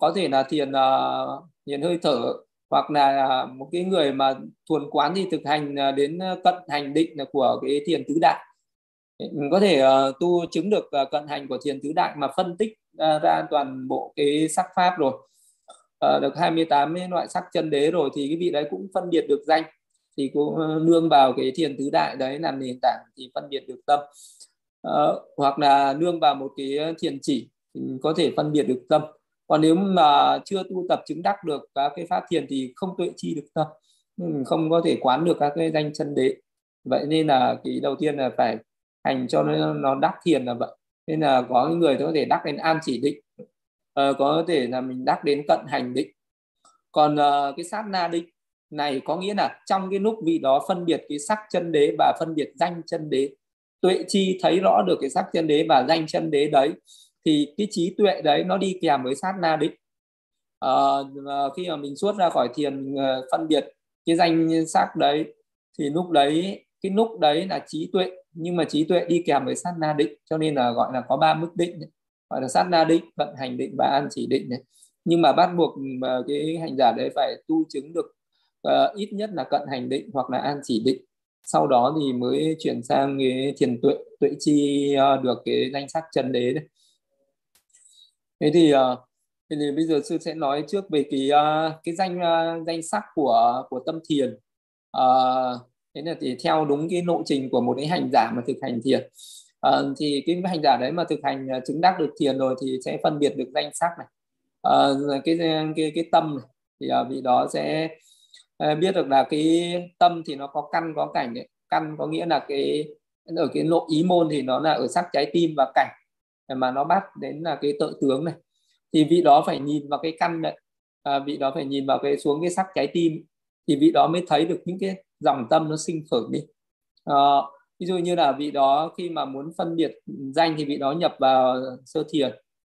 có thể là thiền uh, thiền hơi thở hoặc là một cái người mà thuần quán thì thực hành đến cận hành định của cái thiền tứ đại mình có thể uh, tu chứng được uh, cận hành của thiền tứ đại mà phân tích uh, ra toàn bộ cái sắc pháp rồi. Uh, được 28 loại sắc chân đế rồi thì cái vị đấy cũng phân biệt được danh. Thì cũng nương vào cái thiền tứ đại đấy làm nền tảng thì phân biệt được tâm. Uh, hoặc là nương vào một cái thiền chỉ thì có thể phân biệt được tâm. Còn nếu mà chưa tu tập chứng đắc được các cái pháp thiền thì không tuệ chi được tâm. Mình không có thể quán được các cái danh chân đế. Vậy nên là cái đầu tiên là phải hành cho nó, nó đắc thiền là vậy. Nên là có người có thể đắc đến an chỉ định. Uh, có thể là mình đắc đến cận hành định. Còn uh, cái sát na định này có nghĩa là trong cái lúc vị đó phân biệt cái sắc chân đế và phân biệt danh chân đế tuệ chi thấy rõ được cái sắc chân đế và danh chân đế đấy thì cái trí tuệ đấy nó đi kèm với sát na định. À, khi mà mình xuất ra khỏi thiền phân biệt cái danh sắc đấy thì lúc đấy cái lúc đấy là trí tuệ nhưng mà trí tuệ đi kèm với sát na định cho nên là gọi là có ba mức định gọi là sát na định vận hành định và an chỉ định này nhưng mà bắt buộc cái hành giả đấy phải tu chứng được uh, ít nhất là cận hành định hoặc là an chỉ định. Sau đó thì mới chuyển sang cái thiền tuệ tuệ chi uh, được cái danh sắc chân đế đấy. Thế thì uh, thì bây giờ sư sẽ nói trước về cái uh, cái danh uh, danh sắc của của tâm thiền. Uh, thế là thì theo đúng cái lộ trình của một cái hành giả mà thực hành thiền. À, thì cái hành giả đấy mà thực hành ờ, chứng đắc được thiền rồi thì sẽ phân biệt được danh sắc này. À, cái cái cái tâm này thì à, vị đó sẽ à, biết được là cái tâm thì nó có căn có cảnh đấy. Căn có nghĩa là cái ở cái nội ý môn thì nó là ở sắc trái tim và cảnh mà nó bắt đến là cái tự tướng này. Thì vị đó phải nhìn vào cái căn đấy. À, vị đó phải nhìn vào cái xuống cái sắc trái tim thì vị đó mới thấy được những cái dòng tâm nó sinh khởi đi. À, ví dụ như là vị đó khi mà muốn phân biệt danh thì vị đó nhập vào sơ thiền.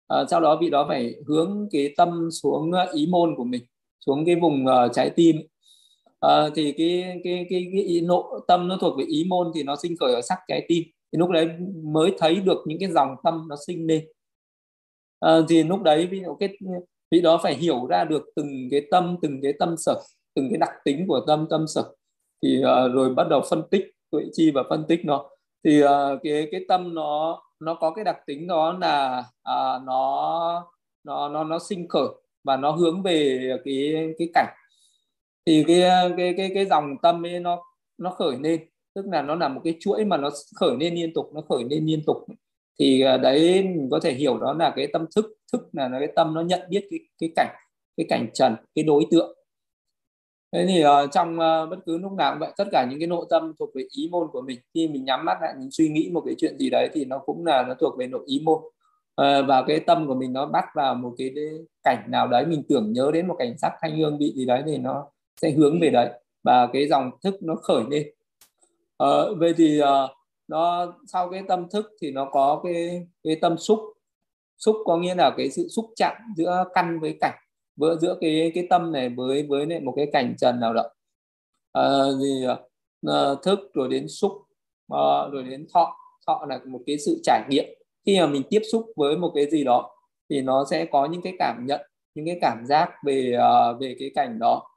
À, sau đó vị đó phải hướng cái tâm xuống ờ, ý môn của mình xuống cái vùng uh, trái tim. À, thì cái cái cái, cái ý nộ tâm nó thuộc về ý môn thì nó sinh khởi ở sắc trái tim. Thì lúc đấy mới thấy được những cái dòng tâm nó sinh lên. À, thì lúc đấy ví dụ cái vị đó phải hiểu ra được từng cái tâm từng cái tâm sở từng cái đặc tính của tâm tâm sở. Thì uh, rồi bắt đầu phân tích tuệ chi và phân tích nó. Thì uh, cái cái tâm nó nó có cái đặc tính đó là uh, nó nó nó nó sinh khởi và nó hướng về cái cái cảnh. Thì cái cái cái cái dòng tâm ấy nó nó khởi lên tức là nó là một cái chuỗi mà nó khởi lên liên tục nó khởi lên liên tục. Thì ờ, đấy mình có thể hiểu đó là cái tâm thức thức là cái tâm nó nhận biết cái cái cảnh cái cảnh trần cái đối tượng thế thì uh, trong uh, bất cứ lúc nào cũng vậy tất cả những cái nội tâm thuộc về ý môn của mình khi mình nhắm mắt lại mình suy nghĩ một cái chuyện gì đấy thì nó cũng là nó thuộc về nội ý môn. Uh, và cái tâm của mình nó bắt vào một cái cảnh nào đấy mình tưởng nhớ đến một cảnh sắc thanh hương vị gì đấy thì nó sẽ hướng về đấy và cái dòng thức nó khởi lên. Uh, vậy thì uh, nó sau cái tâm thức thì nó có cái cái tâm xúc. Xúc có nghĩa là cái sự xúc chạm giữa căn với cảnh giữa giữa cái cái tâm này với với lại một cái cảnh trần nào đó. À, gì à, thức rồi đến xúc à, rồi đến thọ. Thọ là một cái sự trải nghiệm. Khi mà mình tiếp xúc với một cái gì đó thì nó sẽ có những cái cảm nhận những cái cảm giác về uh, về cái cảnh đó.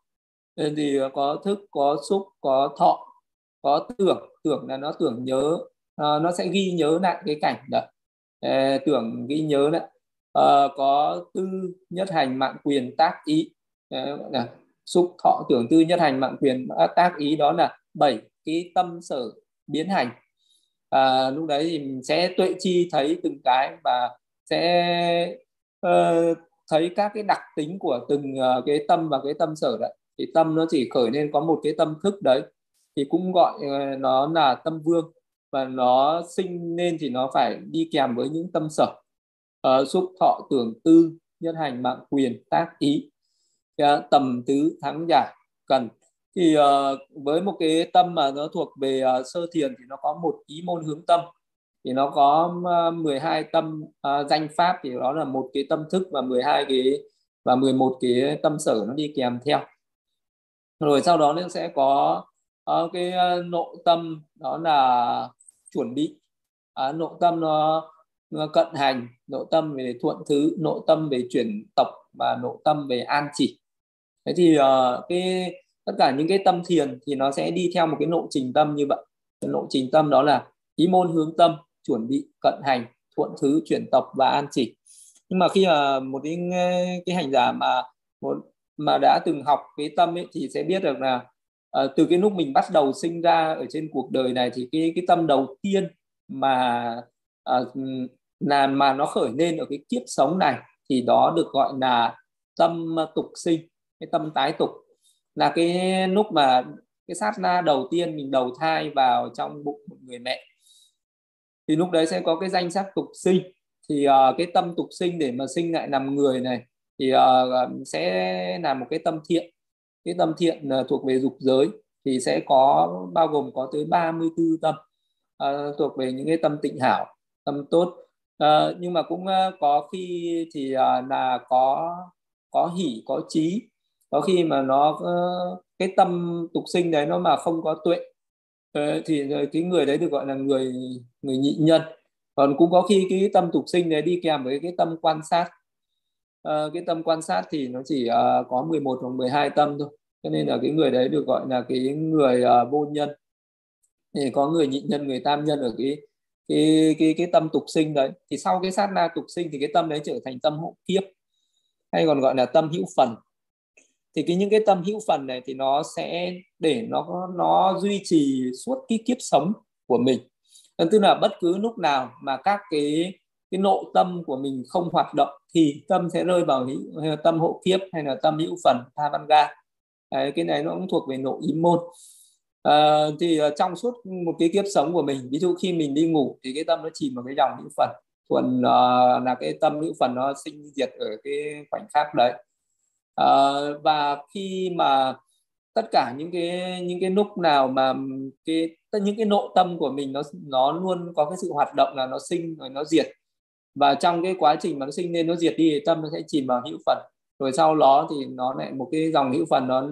Nên thì có thức có xúc có thọ có tưởng. Tưởng là nó tưởng nhớ uh, nó sẽ ghi nhớ lại cái cảnh đó. Uh, tưởng ghi nhớ lại uh, có tư nhất hành mạng quyền tác ý. Uh, là xúc thọ tưởng tư nhất hành mạng quyền à, tác ý đó là bảy cái tâm sở biến hành. À, lúc đấy thì mình sẽ tuệ chi thấy từng cái và sẽ uh, thấy các cái đặc tính của từng uh, cái tâm và cái tâm sở đấy. Thì tâm nó chỉ khởi lên có một cái tâm thức đấy thì cũng gọi uh, nó là tâm vương và nó sinh lên thì nó phải đi kèm với những tâm sở uh, xúc thọ tưởng tư nhân hành mạng quyền tác ý. Yeah, tầm tứ thắng giả cần. Thì uh, với một cái tâm mà nó thuộc về uh, sơ thiền thì nó có một ý môn hướng tâm. Thì nó có uh, 12 tâm uh, danh pháp thì đó là một cái tâm thức và 12 cái và 11 cái tâm sở nó đi kèm theo. Rồi sau đó nó sẽ có uh, cái uh, nội tâm đó là chuẩn bị. Uh, nội tâm nó cận hành nội tâm về thuận thứ nội tâm về chuyển tộc và nội tâm về an chỉ. Thế thì uh, cái tất cả những cái tâm thiền thì nó sẽ đi theo một cái lộ trình tâm như vậy. Cái lộ trình tâm đó là ý môn hướng tâm chuẩn bị cận hành thuận thứ chuyển tộc và an chỉ. Nhưng mà khi mà một cái cái hành giả mà một mà đã từng học cái tâm ấy thì sẽ biết được là uh, từ cái lúc mình bắt đầu sinh ra ở trên cuộc đời này thì cái cái tâm đầu tiên mà là mà nó khởi lên ở cái kiếp sống này thì đó được gọi là tâm tục sinh cái tâm tái tục. Là cái lúc mà cái sát na đầu tiên mình đầu thai vào trong bụng một người mẹ thì lúc đấy sẽ có cái danh sắc tục sinh. Thì uh, cái tâm tục sinh để mà sinh lại làm người này thì uh, sẽ là một cái tâm thiện. Cái tâm thiện uh, thuộc về dục giới thì sẽ có bao gồm có tới 34 tâm uh, thuộc về những cái tâm tịnh hảo tâm tốt. À, nhưng mà cũng ờ, có khi thì ờ, là có có hỷ có trí có khi mà nó cái tâm tục sinh đấy nó mà không có tuệ thì cái người đấy được gọi là người người nhị nhân. Còn cũng có khi cái tâm tục sinh đấy đi kèm với cái tâm quan sát. À, cái tâm quan sát thì nó chỉ uh, có 11 hoặc 12 tâm thôi. Cho nên là cái người đấy được gọi là cái người uh, vô nhân. Thì có người nhị nhân người tam nhân ở cái cái cái cái tâm tục sinh đấy. Thì sau cái sát na tục sinh thì cái tâm đấy trở thành tâm hữu kiếp hay còn gọi là tâm hữu phần. Thì cái những cái tâm hữu phần này thì nó sẽ để nó nó duy trì suốt cái kiếp sống của mình. Vâng, tức là bất cứ lúc nào mà các cái cái nội tâm của mình không hoạt động thì tâm sẽ rơi vào hữu, tâm hộ kiếp hay là tâm hữu phần tha văn ga. Đấy, cái này nó cũng thuộc về nội ý môn à, thì ờ, trong suốt một cái kiếp sống của mình ví dụ khi mình đi ngủ thì cái tâm nó chìm vào cái dòng hữu phần thuần uh, là cái tâm hữu phần nó sinh diệt ở cái khoảnh khắc đấy. Uh, và khi mà tất cả những cái những cái lúc nào mà cái những cái nội tâm của mình nó nó luôn có cái sự hoạt động là nó sinh rồi nó diệt. Và trong cái quá trình mà nó sinh lên nó diệt đi thì tâm nó sẽ chìm vào hữu phần rồi sau đó thì nó lại một cái dòng hữu phần nó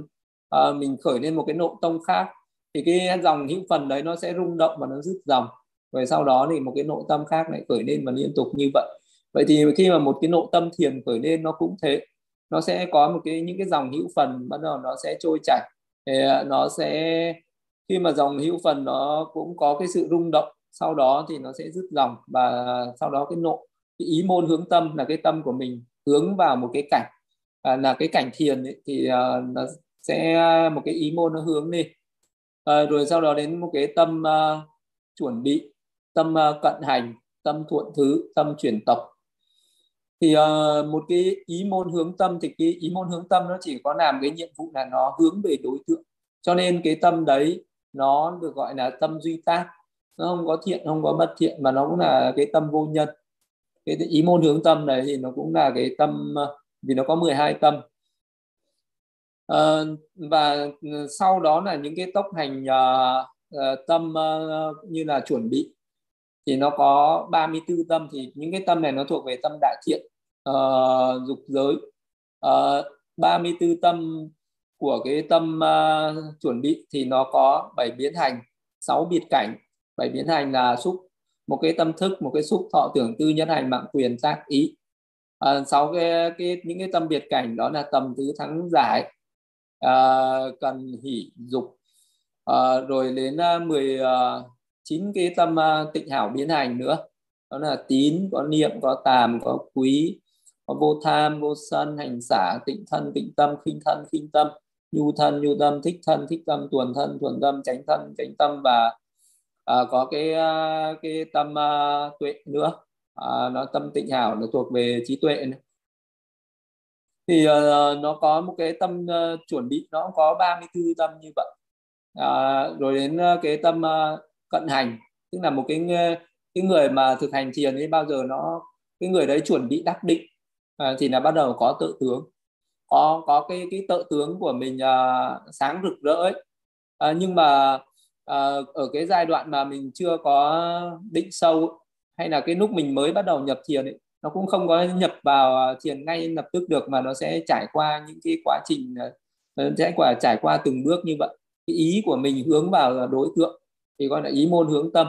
uh, mình khởi lên một cái nội tông khác thì cái dòng hữu phần đấy nó sẽ rung động và nó dứt dòng. Rồi sau đó thì một cái nội tâm khác lại khởi lên và liên tục như vậy. Vậy thì khi mà một cái nội tâm thiền khởi lên nó cũng thế. Nó sẽ có một cái những cái dòng hữu phần bắt đầu nó sẽ trôi chảy. Thì à, nó sẽ khi mà dòng hữu phần nó cũng có cái sự rung động sau đó thì nó sẽ dứt dòng và sau đó cái nội cái ý môn hướng tâm là cái tâm của mình hướng vào một cái cảnh. À, là cái cảnh thiền ấy, thì uh, nó sẽ à, một cái ý môn nó hướng đi à, rồi sau đó đến một cái tâm uh, chuẩn bị tâm uh, cận hành tâm thuận thứ tâm chuyển tộc thì uh, một cái ý môn hướng tâm thì cái ý môn hướng tâm nó chỉ có làm cái nhiệm vụ là nó hướng về đối tượng. Cho nên cái tâm đấy nó được gọi là tâm duy tác. Nó không có thiện không có bất thiện mà nó cũng là cái tâm vô nhân. Cái ý môn hướng tâm này thì nó cũng là cái tâm vì nó có 12 tâm. Ờ, và ừ, sau đó là những cái tốc hành uh, tâm uh, như là chuẩn bị thì nó có 34 tâm thì những cái tâm này nó thuộc về tâm đại thiện uh, dục giới. Uh, 34 tâm của cái tâm uh, chuẩn bị thì nó có 7 biến hành 6 biệt cảnh. 7 biến hành là xúc một cái tâm thức một cái xúc thọ tưởng tư nhân hành mạng quyền tác ý. À, cái, cái những cái tâm biệt cảnh đó là tầm tứ thắng giải. Ờ, cần hỷ dục. À, rồi đến ờ, uh, 19 cái tâm uh, tịnh hảo biến hành nữa. Đó là tín có niệm có tàm có quý có vô tham vô sân hành xả tịnh thân tịnh tâm khinh thân khinh tâm. Nhu thân nhu tâm thích thân thích tâm tuần thân tuần tâm tránh thân tránh tâm và à, có cái cái tâm à, tuệ nữa. À, nó tâm tịnh hảo nó thuộc về trí tuệ này thì uh, nó có một cái tâm uh, chuẩn bị nó có 34 tâm như vậy. Uh, rồi đến uh, cái tâm uh, cận hành tức là một cái cái người mà thực hành thiền ấy bao giờ nó cái người đấy chuẩn bị đắc định uh, thì là bắt đầu có tự tướng. Có có cái cái tự tướng của mình uh, sáng rực rỡ ấy. Uh, nhưng mà uh, ở cái giai đoạn mà mình chưa có định sâu hay là cái lúc mình mới bắt đầu nhập thiền ấy, nó cũng không có nhập vào à, thiền ngay lập tức được mà nó sẽ trải qua những cái quá trình à, sẽ quả trải qua từng bước như vậy. Cái ý của mình hướng vào đối tượng thì gọi là ý môn hướng tâm.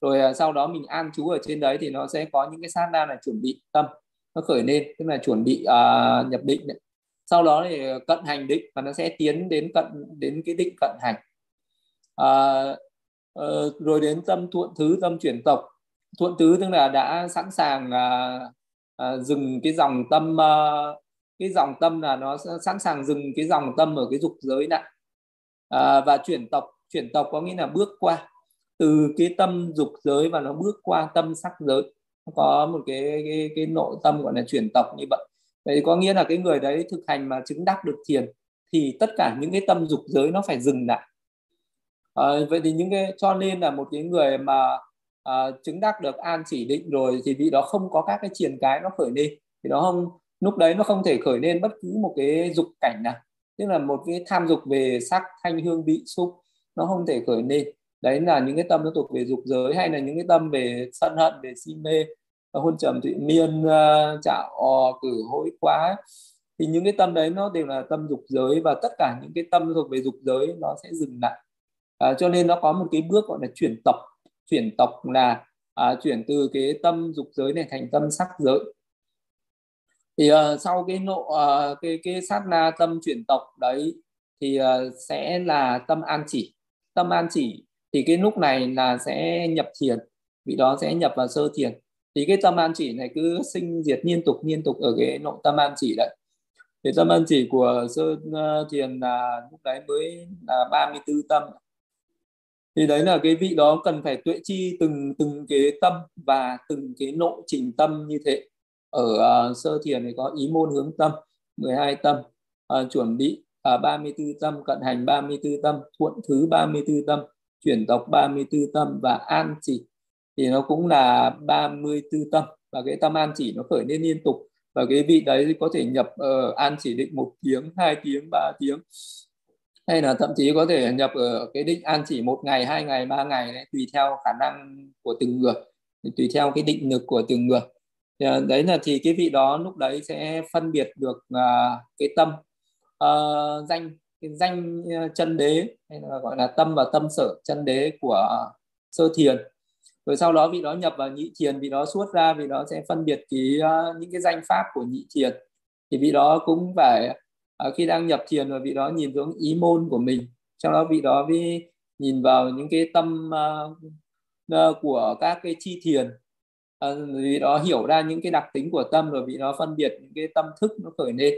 Rồi à, sau đó mình an trú ở trên đấy thì nó sẽ có những cái sát na là chuẩn bị tâm nó khởi lên tức là chuẩn bị uh, nhập định đấy. sau đó thì cận hành định và nó sẽ tiến đến cận đến cái định cận hành. Uh, uh, rồi đến tâm thuận thứ tâm chuyển tộc thuận tứ tức là đã sẵn sàng à, à, dừng cái dòng tâm à, cái dòng tâm là nó sẵn sàng dừng cái dòng tâm ở cái dục giới này. À, và chuyển tộc chuyển tộc có nghĩa là bước qua. Từ cái tâm dục giới và nó bước qua tâm sắc giới. Có một cái cái cái nội tâm gọi là chuyển tộc như vậy. Vậy có nghĩa là cái người đấy thực hành mà chứng đắc được thiền thì tất cả những cái tâm dục giới nó phải dừng lại. À, vậy thì những cái cho nên là một cái người mà à, chứng đắc được an chỉ định rồi thì vị đó không có các cái triền cái nó khởi lên. Thì nó không lúc đấy nó không thể khởi lên bất cứ một cái dục cảnh nào. Tức là một cái tham dục về sắc thanh hương vị xúc nó không thể khởi lên. Đấy là những cái tâm nó thuộc về dục giới hay là những cái tâm về sân hận về si mê ờ, hôn trầm thụy miên ờ, uh, chạo ò cử hối quá. Thì những cái tâm đấy nó đều là tâm dục giới và tất cả những cái tâm thuộc về dục giới nó sẽ dừng lại. À, cho nên nó có một cái bước gọi là chuyển tộc chuyển tộc là à, chuyển từ cái tâm dục giới này thành tâm sắc giới. Thì uh, sau cái nộ uh, cái cái sát na tâm chuyển tộc đấy thì uh, sẽ là tâm an chỉ. Tâm an chỉ thì cái lúc này là sẽ nhập thiền vị đó sẽ nhập vào sơ thiền. Thì cái tâm an chỉ này cứ sinh diệt liên tục liên tục ở cái nội tâm an chỉ đấy. Thì tâm an chỉ của sơ uh, thiền là lúc đấy mới là 34 tâm thì đấy là cái vị đó cần phải tuệ chi từng từng cái tâm và từng cái nội trình tâm như thế. Ở uh, sơ thiền thì có ý môn hướng tâm 12 tâm uh, chuẩn bị à, uh, 34 tâm cận hành 34 tâm thuận thứ 34 tâm chuyển tộc 34 tâm và an chỉ. Thì nó cũng là 34 tâm và cái tâm an chỉ nó khởi lên liên tục. Và cái vị đấy có thể nhập ở uh, an chỉ định một tiếng hai tiếng ba tiếng hay là thậm chí có thể nhập ở cái định an chỉ một ngày hai ngày ba ngày đấy tùy theo khả năng của từng người tùy theo cái định lực của từng người. À, đấy là thì cái vị đó lúc đấy sẽ phân biệt được uh, cái tâm uh, danh cái danh ờ, chân đế hay là gọi là tâm và tâm sở chân đế của sơ thiền. Rồi sau đó vị đó nhập vào nhị thiền vị đó xuất ra vị đó sẽ phân biệt cái uh, ờ, những cái danh pháp của nhị thiền. Thì vị đó cũng phải à, khi đang nhập thiền rồi vị đó nhìn xuống ý môn của mình sau đó vị đó với nhìn vào những cái tâm uh, uh, của các cái chi thiền. À, vị đó hiểu ra những cái đặc tính của tâm rồi vị đó phân biệt những cái tâm thức nó khởi lên.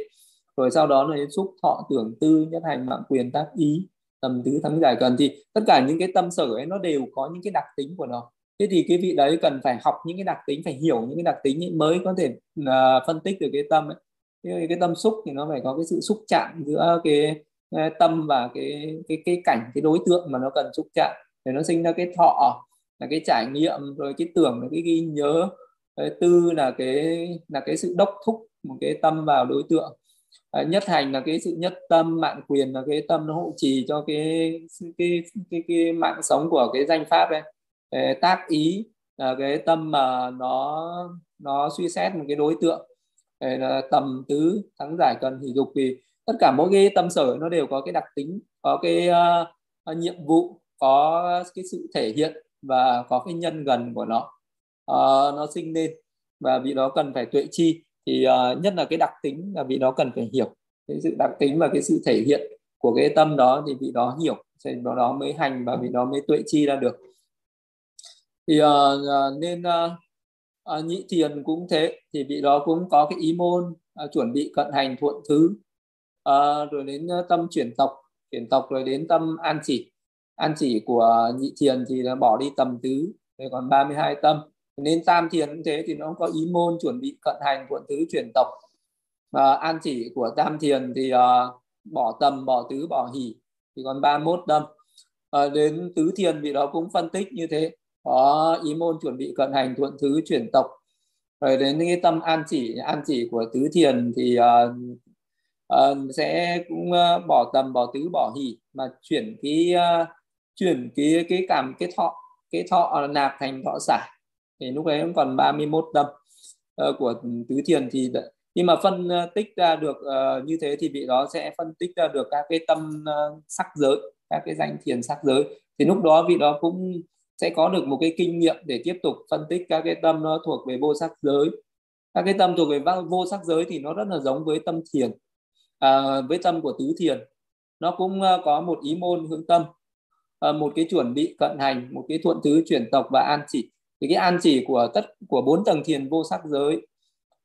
Rồi sau đó là đến xúc thọ tưởng tư nhất hành mạng quyền tác ý tầm tứ thắng giải cần. Thì tất cả những cái tâm sở ấy nó đều có những cái đặc tính của nó. Thế thì cái vị đấy cần phải học những cái đặc tính phải hiểu những cái đặc tính ấy mới có thể uh, phân tích được cái tâm ấy cái, cái tâm xúc thì nó phải có cái sự xúc chạm giữa cái, cái tâm và cái cái cái cảnh cái đối tượng mà nó cần xúc chạm để nó sinh ra cái thọ là cái trải nghiệm rồi cái tưởng là cái ghi nhớ cái tư là cái là cái sự đốc thúc một cái tâm vào đối tượng. À, nhất hành là cái sự nhất tâm mạng quyền là cái tâm nó hộ trì cho cái cái cái cái, cái mạng sống của cái danh pháp đây cái tác ý là cái tâm mà nó nó suy xét một cái đối tượng để là tầm tứ thắng giải cần hỷ dục. Vì tất cả mỗi cái tâm sở nó đều có cái đặc tính có cái uh, nhiệm vụ có cái sự thể hiện và có cái nhân gần của nó. Uh, nó sinh lên và vị đó cần phải tuệ chi. Thì uh, nhất là cái đặc tính là vị đó cần phải hiểu. Cái sự đặc tính và cái sự thể hiện của cái tâm đó thì vị đó hiểu thì đó đó mới hành và vị đó mới tuệ chi ra được. Thì uh, nên uh, à, nhị thiền cũng thế thì vị đó cũng có cái ý môn à, chuẩn bị cận hành thuận thứ. À, rồi đến tâm chuyển tộc chuyển tộc rồi đến tâm an chỉ. An chỉ của nhị thiền thì là bỏ đi tầm tứ rồi còn 32 tâm. Nên tam thiền cũng thế thì nó có ý môn chuẩn bị cận hành thuận tứ chuyển tộc. Và an chỉ của tam thiền thì uh, bỏ tầm bỏ tứ bỏ hỉ, thì còn 31 tâm. À, đến tứ thiền vị đó cũng phân tích như thế có ý môn chuẩn bị cận hành thuận thứ chuyển tộc. Rồi đến cái tâm an chỉ an chỉ của tứ thiền thì uh, uh, sẽ cũng uh, bỏ tầm bỏ tứ bỏ hỷ mà chuyển cái uh, chuyển cái cái cảm cái thọ cái thọ nạp thành thọ xả. Thì lúc đấy cũng còn 31 tâm uh, của tứ thiền thì khi mà phân tích ra được uh, như thế thì vị đó sẽ phân tích ra được các cái tâm uh, sắc giới các cái danh thiền sắc giới. Thì lúc đó vị đó cũng sẽ có được một cái kinh nghiệm để tiếp tục phân tích các cái tâm nó thuộc về vô sắc giới. Các cái tâm thuộc về vô sắc giới thì nó rất là giống với tâm thiền. À, với tâm của tứ thiền. Nó cũng ờ, có một ý môn hướng tâm à, một cái chuẩn bị cận hành một cái thuận tứ chuyển tộc và an chỉ. Thì cái an chỉ của tất của bốn tầng thiền vô sắc giới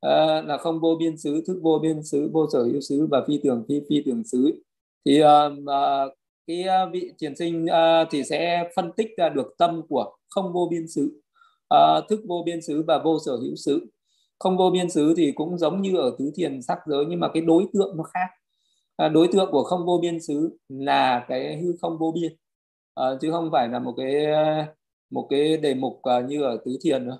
à, là không vô biên xứ thức vô biên xứ vô sở hữu xứ và phi tưởng phi phi tưởng xứ. Thì uh, uh, cái ờ, vị thiền sinh uh, thì sẽ phân tích ra được tâm của không vô biên xứ uh, thức vô biên xứ và vô sở hữu xứ. Không vô biên xứ thì cũng giống như ở tứ thiền sắc giới nhưng mà cái đối tượng nó khác. Uh, đối tượng của không vô biên xứ là cái hư không vô biên uh, chứ không phải là một cái một cái đề mục uh, như ở tứ thiền nữa.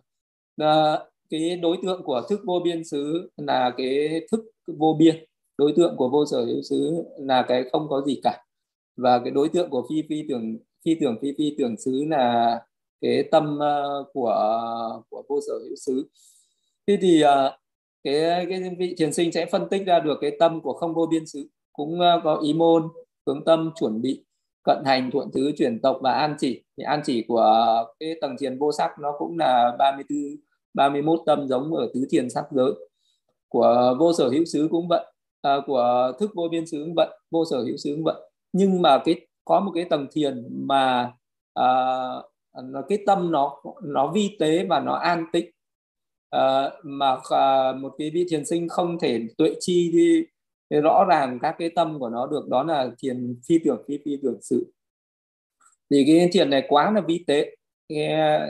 Uh, cái đối tượng của thức vô biên xứ là cái thức vô biên đối tượng của vô sở hữu xứ là cái không có gì cả và cái đối tượng của phi phi tưởng phi tưởng phi phi tưởng xứ là cái tâm ờ, của của vô sở hữu xứ. Thế thì ờ, cái cái vị thiền sinh sẽ phân tích ra được cái tâm của không vô biên xứ cũng ờ, có ý môn hướng tâm chuẩn bị cận hành thuận thứ chuyển tộc và an chỉ. Thì an chỉ của cái tầng thiền vô sắc nó cũng là 34 31 tâm giống ở tứ thiền sắc giới. Của vô sở hữu xứ cũng vậy à, của thức vô biên xứ cũng vậy vô sở hữu xứ cũng vậy nhưng mà cái có một cái tầng thiền mà uh, nó cái tâm nó nó vi tế và nó an tịnh uh, mà uh, một cái vị thiền sinh không thể tuệ chi đi rõ ràng các cái tâm của nó được đó là thiền phi tưởng phi phi tưởng sự. Thì cái thiền này quá là vi tế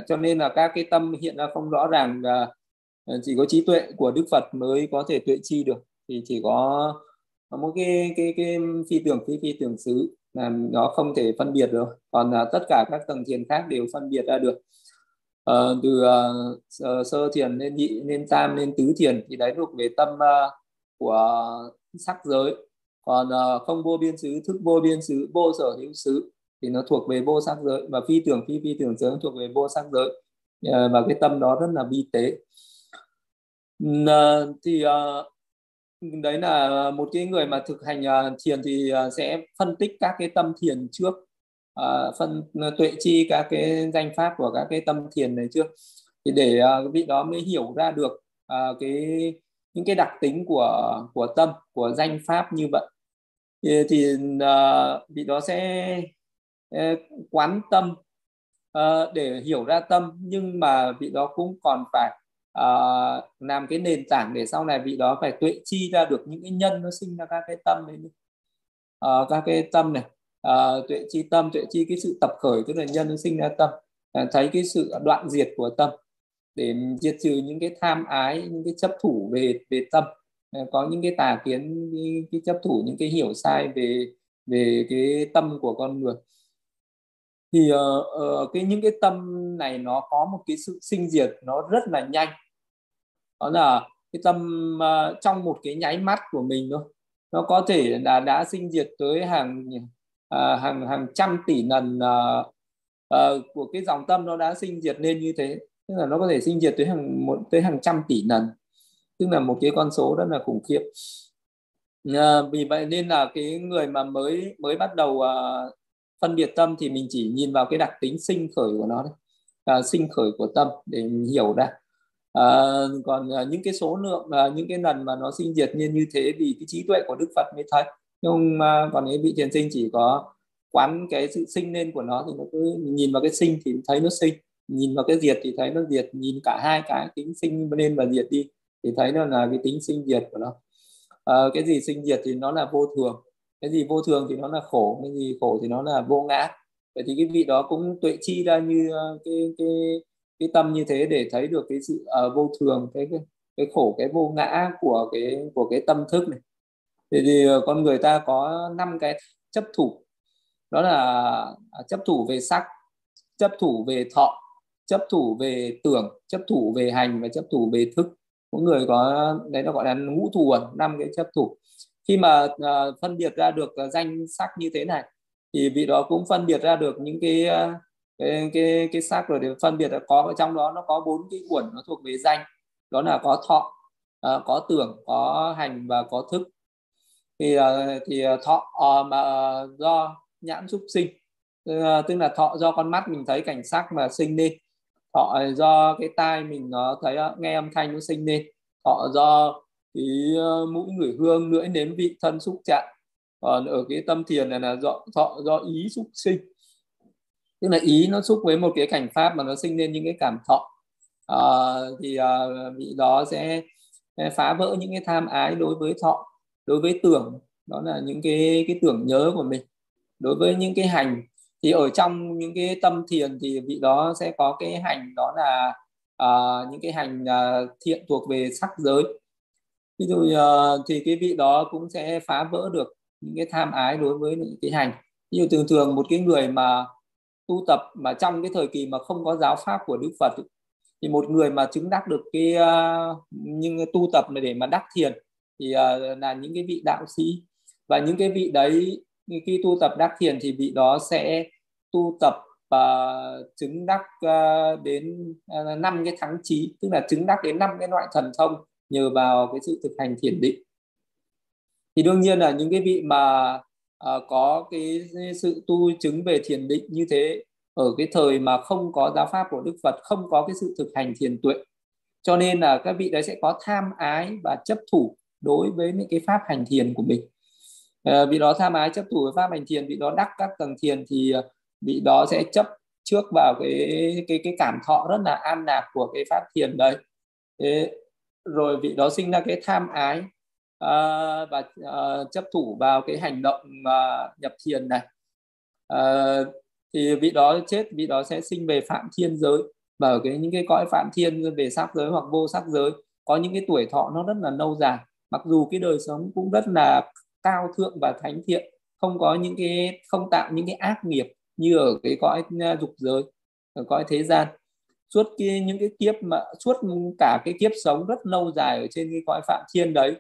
cho nên là các cái tâm hiện ra không rõ ràng uh, chỉ có trí tuệ của Đức Phật mới có thể tuệ chi được. Thì chỉ có một cái cái cái phi tưởng phi phi tưởng xứ là nó không thể phân biệt được. Còn là tất cả các tầng thiền khác đều phân biệt ra được. Uh, từ uh, sơ thiền lên nhị lên tam lên tứ thiền thì đấy thuộc về tâm uh, của sắc giới. Còn uh, không vô biên xứ thức vô biên xứ vô sở hữu xứ thì nó thuộc về vô sắc giới. Và phi tưởng phi phi tưởng giới thuộc về vô sắc giới. Uh, và cái tâm đó rất là vi tế. Uh, thì uh, đấy là một cái người mà thực hành à, thiền thì à, sẽ phân tích các cái tâm thiền trước. À, phân tuệ chi các cái danh pháp của các cái tâm thiền này trước. Thì để vị đó mới hiểu ra được cái những cái đặc tính của của tâm của danh pháp như vậy. Thì, thì vị đó sẽ quán tâm để hiểu ra tâm. Nhưng mà vị đó cũng còn phải uh, làm cái nền tảng để sau này vị đó phải tuệ chi ra được những cái nhân nó sinh ra các cái tâm đấy uh, các cái tâm này. Uh, tuệ chi tâm tuệ chi cái sự tập khởi tức là nhân nó sinh ra tâm. Uh, thấy cái sự đoạn diệt của tâm để diệt trừ những cái tham ái những cái chấp thủ về về tâm. Có những cái tà kiến cái, cái chấp thủ những cái hiểu sai về về cái tâm của con người. Thì uh, uh, cái những cái tâm này nó có một cái sự sinh diệt nó rất là nhanh đó là cái tâm uh, trong một cái nháy mắt của mình thôi. Nó có thể là đã sinh diệt tới hàng uh, hàng hàng trăm tỷ lần uh, uh, của cái dòng tâm nó đã sinh diệt lên như thế. Tức là nó có thể sinh diệt tới hàng một tới hàng trăm tỷ lần. Tức là một cái con số rất là khủng khiếp. À, vì vậy nên là cái người mà mới mới bắt đầu phân biệt tâm thì mình chỉ nhìn vào cái đặc tính sinh khởi của nó đấy à, sinh khởi của tâm để mình hiểu ra à, còn à, những cái số lượng à, những cái lần mà nó sinh diệt như như thế vì cái trí tuệ của đức phật mới thấy. Nhưng mà còn cái vị thiền sinh chỉ có quán cái sự sinh lên của nó thì nó cứ nhìn vào cái sinh thì thấy nó sinh nhìn vào cái diệt thì thấy nó diệt nhìn cả hai cái tính sinh lên và diệt đi thì thấy nó là cái tính sinh diệt của nó. À, cái gì sinh diệt thì nó là vô thường cái gì vô thường thì nó là khổ cái gì khổ thì nó là vô ngã. Vậy thì cái vị đó cũng tuệ chi ra như cái cái cái tâm như thế để thấy được cái sự uh, vô thường cái, cái cái khổ cái vô ngã của cái của cái tâm thức này. Thì, thì ờ, con người ta có năm cái chấp thủ. Đó là à, chấp thủ về sắc chấp thủ về thọ chấp thủ về tưởng chấp thủ về hành và chấp thủ về thức. Mỗi người có đấy nó gọi là ngũ thủ năm cái chấp thủ. Khi mà uh, phân biệt ra được uh, danh sắc như thế này thì vị đó cũng phân biệt ra được những cái uh, cái cái cái sắc rồi để phân biệt là có ở trong đó nó có bốn cái uẩn nó thuộc về danh. Đó là có thọ uh, có tưởng có hành và có thức. Thì uh, thì à, thọ uh, mà uh, do nhãn xúc sinh. Tức là thọ do con mắt mình thấy cảnh sắc mà sinh lên thọ do cái tai mình nó thấy nghe âm thanh nó sinh lên thọ do cái mũi ngửi hương lưỡi nếm vị thân xúc chạm. Còn ở cái tâm thiền này là do thọ do ý xúc sinh tức là ý nó xúc với một cái cảnh pháp mà nó sinh lên những cái cảm thọ. À, thì à, vị đó sẽ phá vỡ những cái tham ái đối với thọ đối với tưởng. Đó là những cái cái tưởng nhớ của mình. Đối với những cái hành thì ở trong những cái tâm thiền thì vị đó sẽ có cái hành đó là à, những cái hành à, thiện thuộc về sắc giới. Ví dụ à, thì cái vị đó cũng sẽ phá vỡ được những cái tham ái đối với những cái hành. Ví dụ thường thường một cái người mà tu tập mà trong cái thời kỳ mà không có giáo pháp của đức phật thì một người mà chứng đắc được cái ờ, uh, nhưng tu tập này để mà đắc thiền thì uh, là những cái vị đạo sĩ. Và những cái vị đấy khi tu tập đắc thiền thì vị đó sẽ tu tập uh, chứng đắc uh, đến năm uh, cái thắng trí tức là chứng đắc đến năm cái loại thần thông nhờ vào cái sự thực hành thiền định. Thì đương nhiên là những cái vị mà uh, có cái sự tu chứng về thiền định như thế ở cái thời mà không có giáo pháp của Đức Phật không có cái sự thực hành thiền tuệ. Cho nên là các vị đấy sẽ có tham ái và chấp thủ đối với những cái pháp hành thiền của mình. À, vị đó tham ái chấp thủ với pháp hành thiền vị đó đắc các tầng thiền thì ờ, vị đó sẽ chấp trước vào cái cái cái cảm thọ rất là an lạc của cái pháp thiền đấy. Thế rồi vị đó sinh ra cái tham ái uh, và uh, chấp thủ vào cái hành động uh, nhập thiền này. Uh, thì vị đó chết vị đó sẽ sinh về phạm thiên giới. Và ở cái những cái cõi phạm thiên về sắc giới hoặc vô sắc giới có những cái tuổi thọ nó rất là lâu dài. Mặc dù cái đời sống cũng rất là cao thượng và thánh thiện không có những cái không tạo những cái ác nghiệp như ở cái cõi dục giới ở cõi thế gian. Suốt cái những cái kiếp mà suốt cả cái kiếp sống rất lâu dài ở trên cái cõi phạm thiên đấy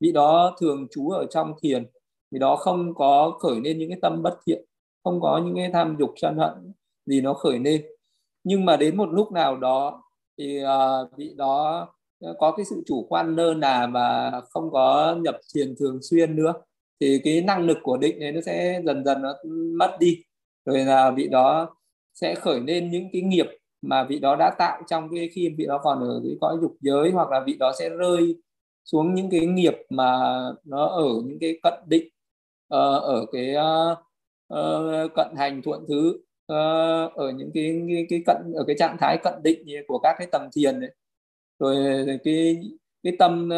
vị đó thường trú ở trong thiền. Vì đó không có khởi lên những cái tâm bất thiện không có những cái tham dục sân hận gì nó khởi lên nhưng mà đến một lúc nào đó thì uh, vị đó có cái sự chủ quan lơ là và không có nhập thiền thường xuyên nữa thì cái năng lực của định này nó sẽ dần dần nó mất đi. Rồi là vị đó sẽ khởi lên những cái nghiệp mà vị đó đã tạo trong cái khi vị đó còn ở cái cõi dục giới hoặc là vị đó sẽ rơi xuống những cái nghiệp mà nó ở những cái cận định ờ, ở cái ờ, ờ, cận hành thuận thứ ở những cái, cái cái cận ở cái trạng thái cận định của các cái tầng thiền ấy. rồi cái cái tâm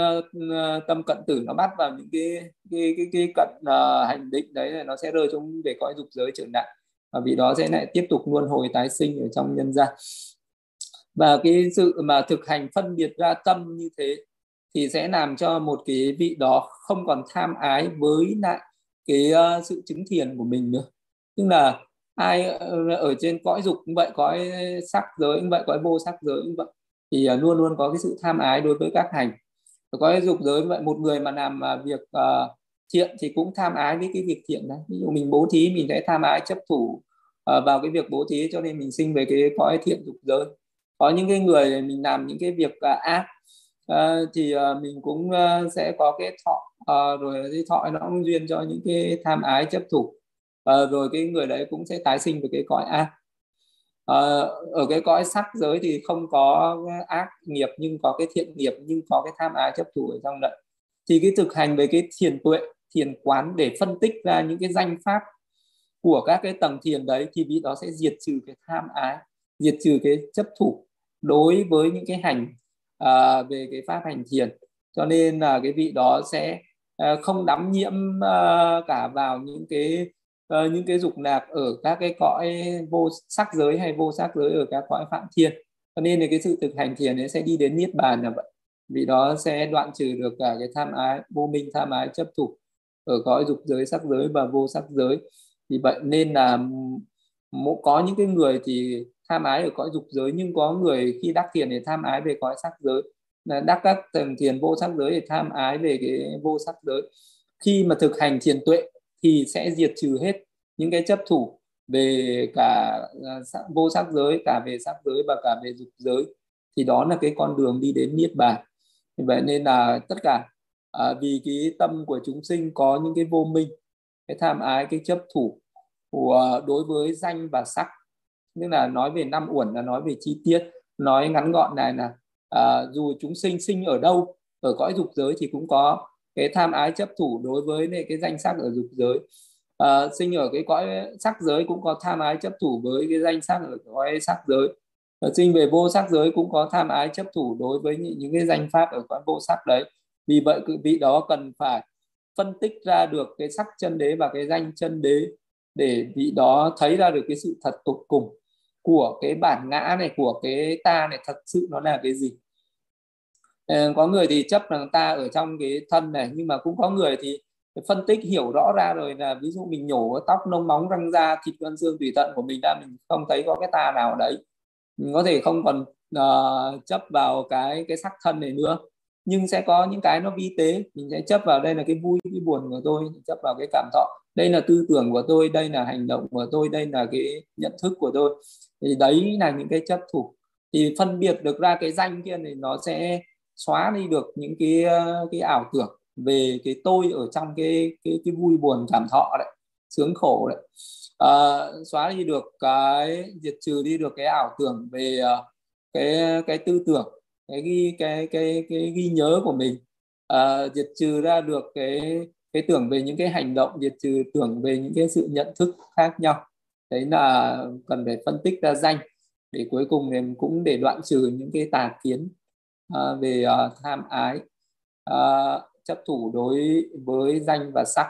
tâm cận tử nó bắt vào những cái cái cái, cái cận uh, hành định đấy nó sẽ rơi xuống về cõi dục giới trở lại và vì đó sẽ lại tiếp tục luân hồi tái sinh ở trong nhân gian và cái sự mà thực hành phân biệt ra tâm như thế thì sẽ làm cho một cái vị đó không còn tham ái với lại cái uh, sự chứng thiền của mình nữa. Tức là ai ờ, ở trên cõi dục cũng vậy cõi sắc giới cũng vậy cõi vô sắc giới cũng vậy thì uh, luôn luôn có cái sự tham ái đối với các hành. Ở cõi dục giới vậy một người mà làm uh, việc uh, thiện thì cũng tham ái với cái việc thiện đấy. Ví dụ mình bố thí mình sẽ tham ái chấp thủ uh, vào cái việc bố thí cho nên mình sinh về cái cõi thiện dục giới. Có những cái người mình làm những cái việc uh, ác uh, thì uh, mình cũng uh, sẽ có cái thọ uh, rồi cái thọ nó cũng duyên cho những cái tham ái chấp thủ. Uh, rồi cái người đấy cũng sẽ tái sinh về cái cõi ác. Uh, ở cái cõi sắc giới thì không có ác nghiệp nhưng có cái thiện nghiệp nhưng có cái tham ái chấp thủ ở trong đấy. Thì cái thực hành về cái thiền tuệ thiền quán để phân tích ra những cái danh pháp của các cái tầng thiền đấy thì vị đó sẽ diệt trừ cái tham ái diệt trừ cái chấp thủ đối với những cái hành à, về cái pháp hành thiền. Cho nên là cái vị đó sẽ à, không đắm nhiễm à, cả vào những cái à, những cái dục lạc ở các cái cõi vô sắc giới hay vô sắc giới ở các cõi phạm thiên. Cho nên là cái sự thực hành thiền ấy sẽ đi đến niết bàn là vậy. Vị đó sẽ đoạn trừ được cả cái tham ái vô minh tham ái chấp thủ ở cõi dục giới sắc giới và vô sắc giới. Vì vậy nên là có những cái người thì tham ái ở cõi dục giới nhưng có người khi đắc thiền thì tham ái về cõi sắc giới. Đắc các tầng thiền vô sắc giới thì tham ái về cái vô sắc giới. Khi mà thực hành thiền tuệ thì sẽ diệt trừ hết những cái chấp thủ về cả à, vô sắc giới cả về sắc giới và cả về dục giới. Thì đó là cái con đường đi đến niết bàn. Vậy nên là tất cả à, vì cái tâm của chúng sinh có những cái vô minh cái tham ái cái chấp thủ của đối với danh và sắc tức là nói về năm uẩn là nói về chi tiết nói ngắn gọn này là à, dù chúng sinh sinh ở đâu ở cõi dục giới thì cũng có cái tham ái chấp thủ đối với cái danh sắc ở dục giới. À, sinh ở cái cõi sắc giới cũng có tham ái chấp thủ với cái danh sắc ở cõi sắc giới. À, sinh về vô sắc giới cũng có tham ái chấp thủ đối với những, những cái danh pháp ở cõi vô sắc đấy. Vì vậy vị đó cần phải phân tích ra được cái sắc chân đế và cái danh chân đế để vị đó thấy ra được cái sự thật tục cùng của cái bản ngã này của cái ta này thật sự nó là cái gì? Ờ, có người thì chấp rằng ta ở trong cái thân này nhưng mà cũng có người thì phân tích hiểu rõ ra rồi là ví dụ mình nhổ tóc nông móng răng da thịt gân xương tùy tận của mình ra mình không thấy có cái ta nào đấy. Mình có thể không còn uh, chấp vào cái cái sắc thân này nữa. Nhưng sẽ có những cái nó vi tế mình sẽ chấp vào đây là cái vui cái buồn của tôi chấp vào cái cảm thọ đây là tư tưởng của tôi đây là hành động của tôi đây là cái nhận thức của tôi. Thì đấy là những cái chấp thủ. Thì phân biệt được ra cái danh kia thì nó sẽ xóa đi được những cái cái ảo tưởng về cái tôi ở trong cái cái cái vui buồn cảm thọ đấy sướng khổ đấy. À, xóa đi được cái diệt trừ đi được cái ảo tưởng về ờ, cái cái tư tưởng cái ghi cái cái cái ghi nhớ của mình. À, diệt trừ ra được cái cái tưởng về những cái hành động diệt trừ tưởng về những cái sự nhận thức khác nhau. Đấy là cần phải phân tích ra danh để cuối cùng em cũng để đoạn trừ những cái tà kiến à, về uh, tham ái uh, chấp thủ đối với danh và sắc.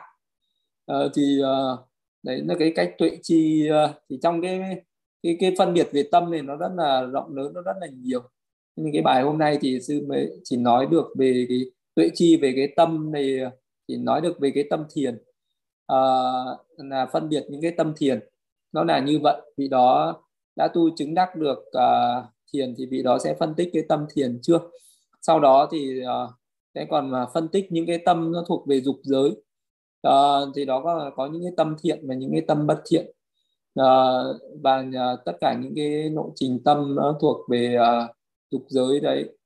Uh, thì uh, đấy là cái cách tuệ chi uh, ờ, thì trong cái cái cái phân biệt về tâm này nó rất là rộng lớn nó rất là nhiều. Nhưng cái bài hôm nay thì sư mới chỉ nói được về cái tuệ chi về cái tâm này thì nói được về cái tâm thiền. À, là phân biệt những cái tâm thiền. Nó là như vậy vì đó đã tu chứng đắc được uh, thiền thì vị đó sẽ phân tích cái tâm thiền trước. Sau đó thì uh, sẽ còn mà phân tích những cái tâm nó thuộc về dục giới. Uh, thì đó có có những cái tâm thiện và những cái tâm bất thiện. Uh, và uh, tất cả những cái nội trình tâm nó thuộc về uh, dục giới đấy.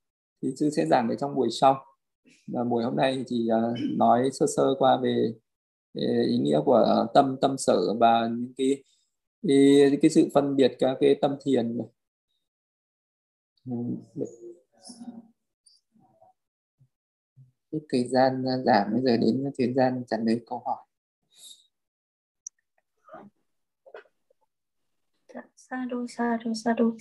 Thì sư sẽ giảng ở trong buổi sau và buổi hôm nay thì uh, nói sơ sơ qua về, về ý nghĩa của à, tâm tâm sở và những cái cái, cái sự phân biệt các cái tâm thiền. Ừ, thời gian à, giảm bây giờ đến thời gian trả lời câu hỏi. Dạ, sa đu sa đu sa đu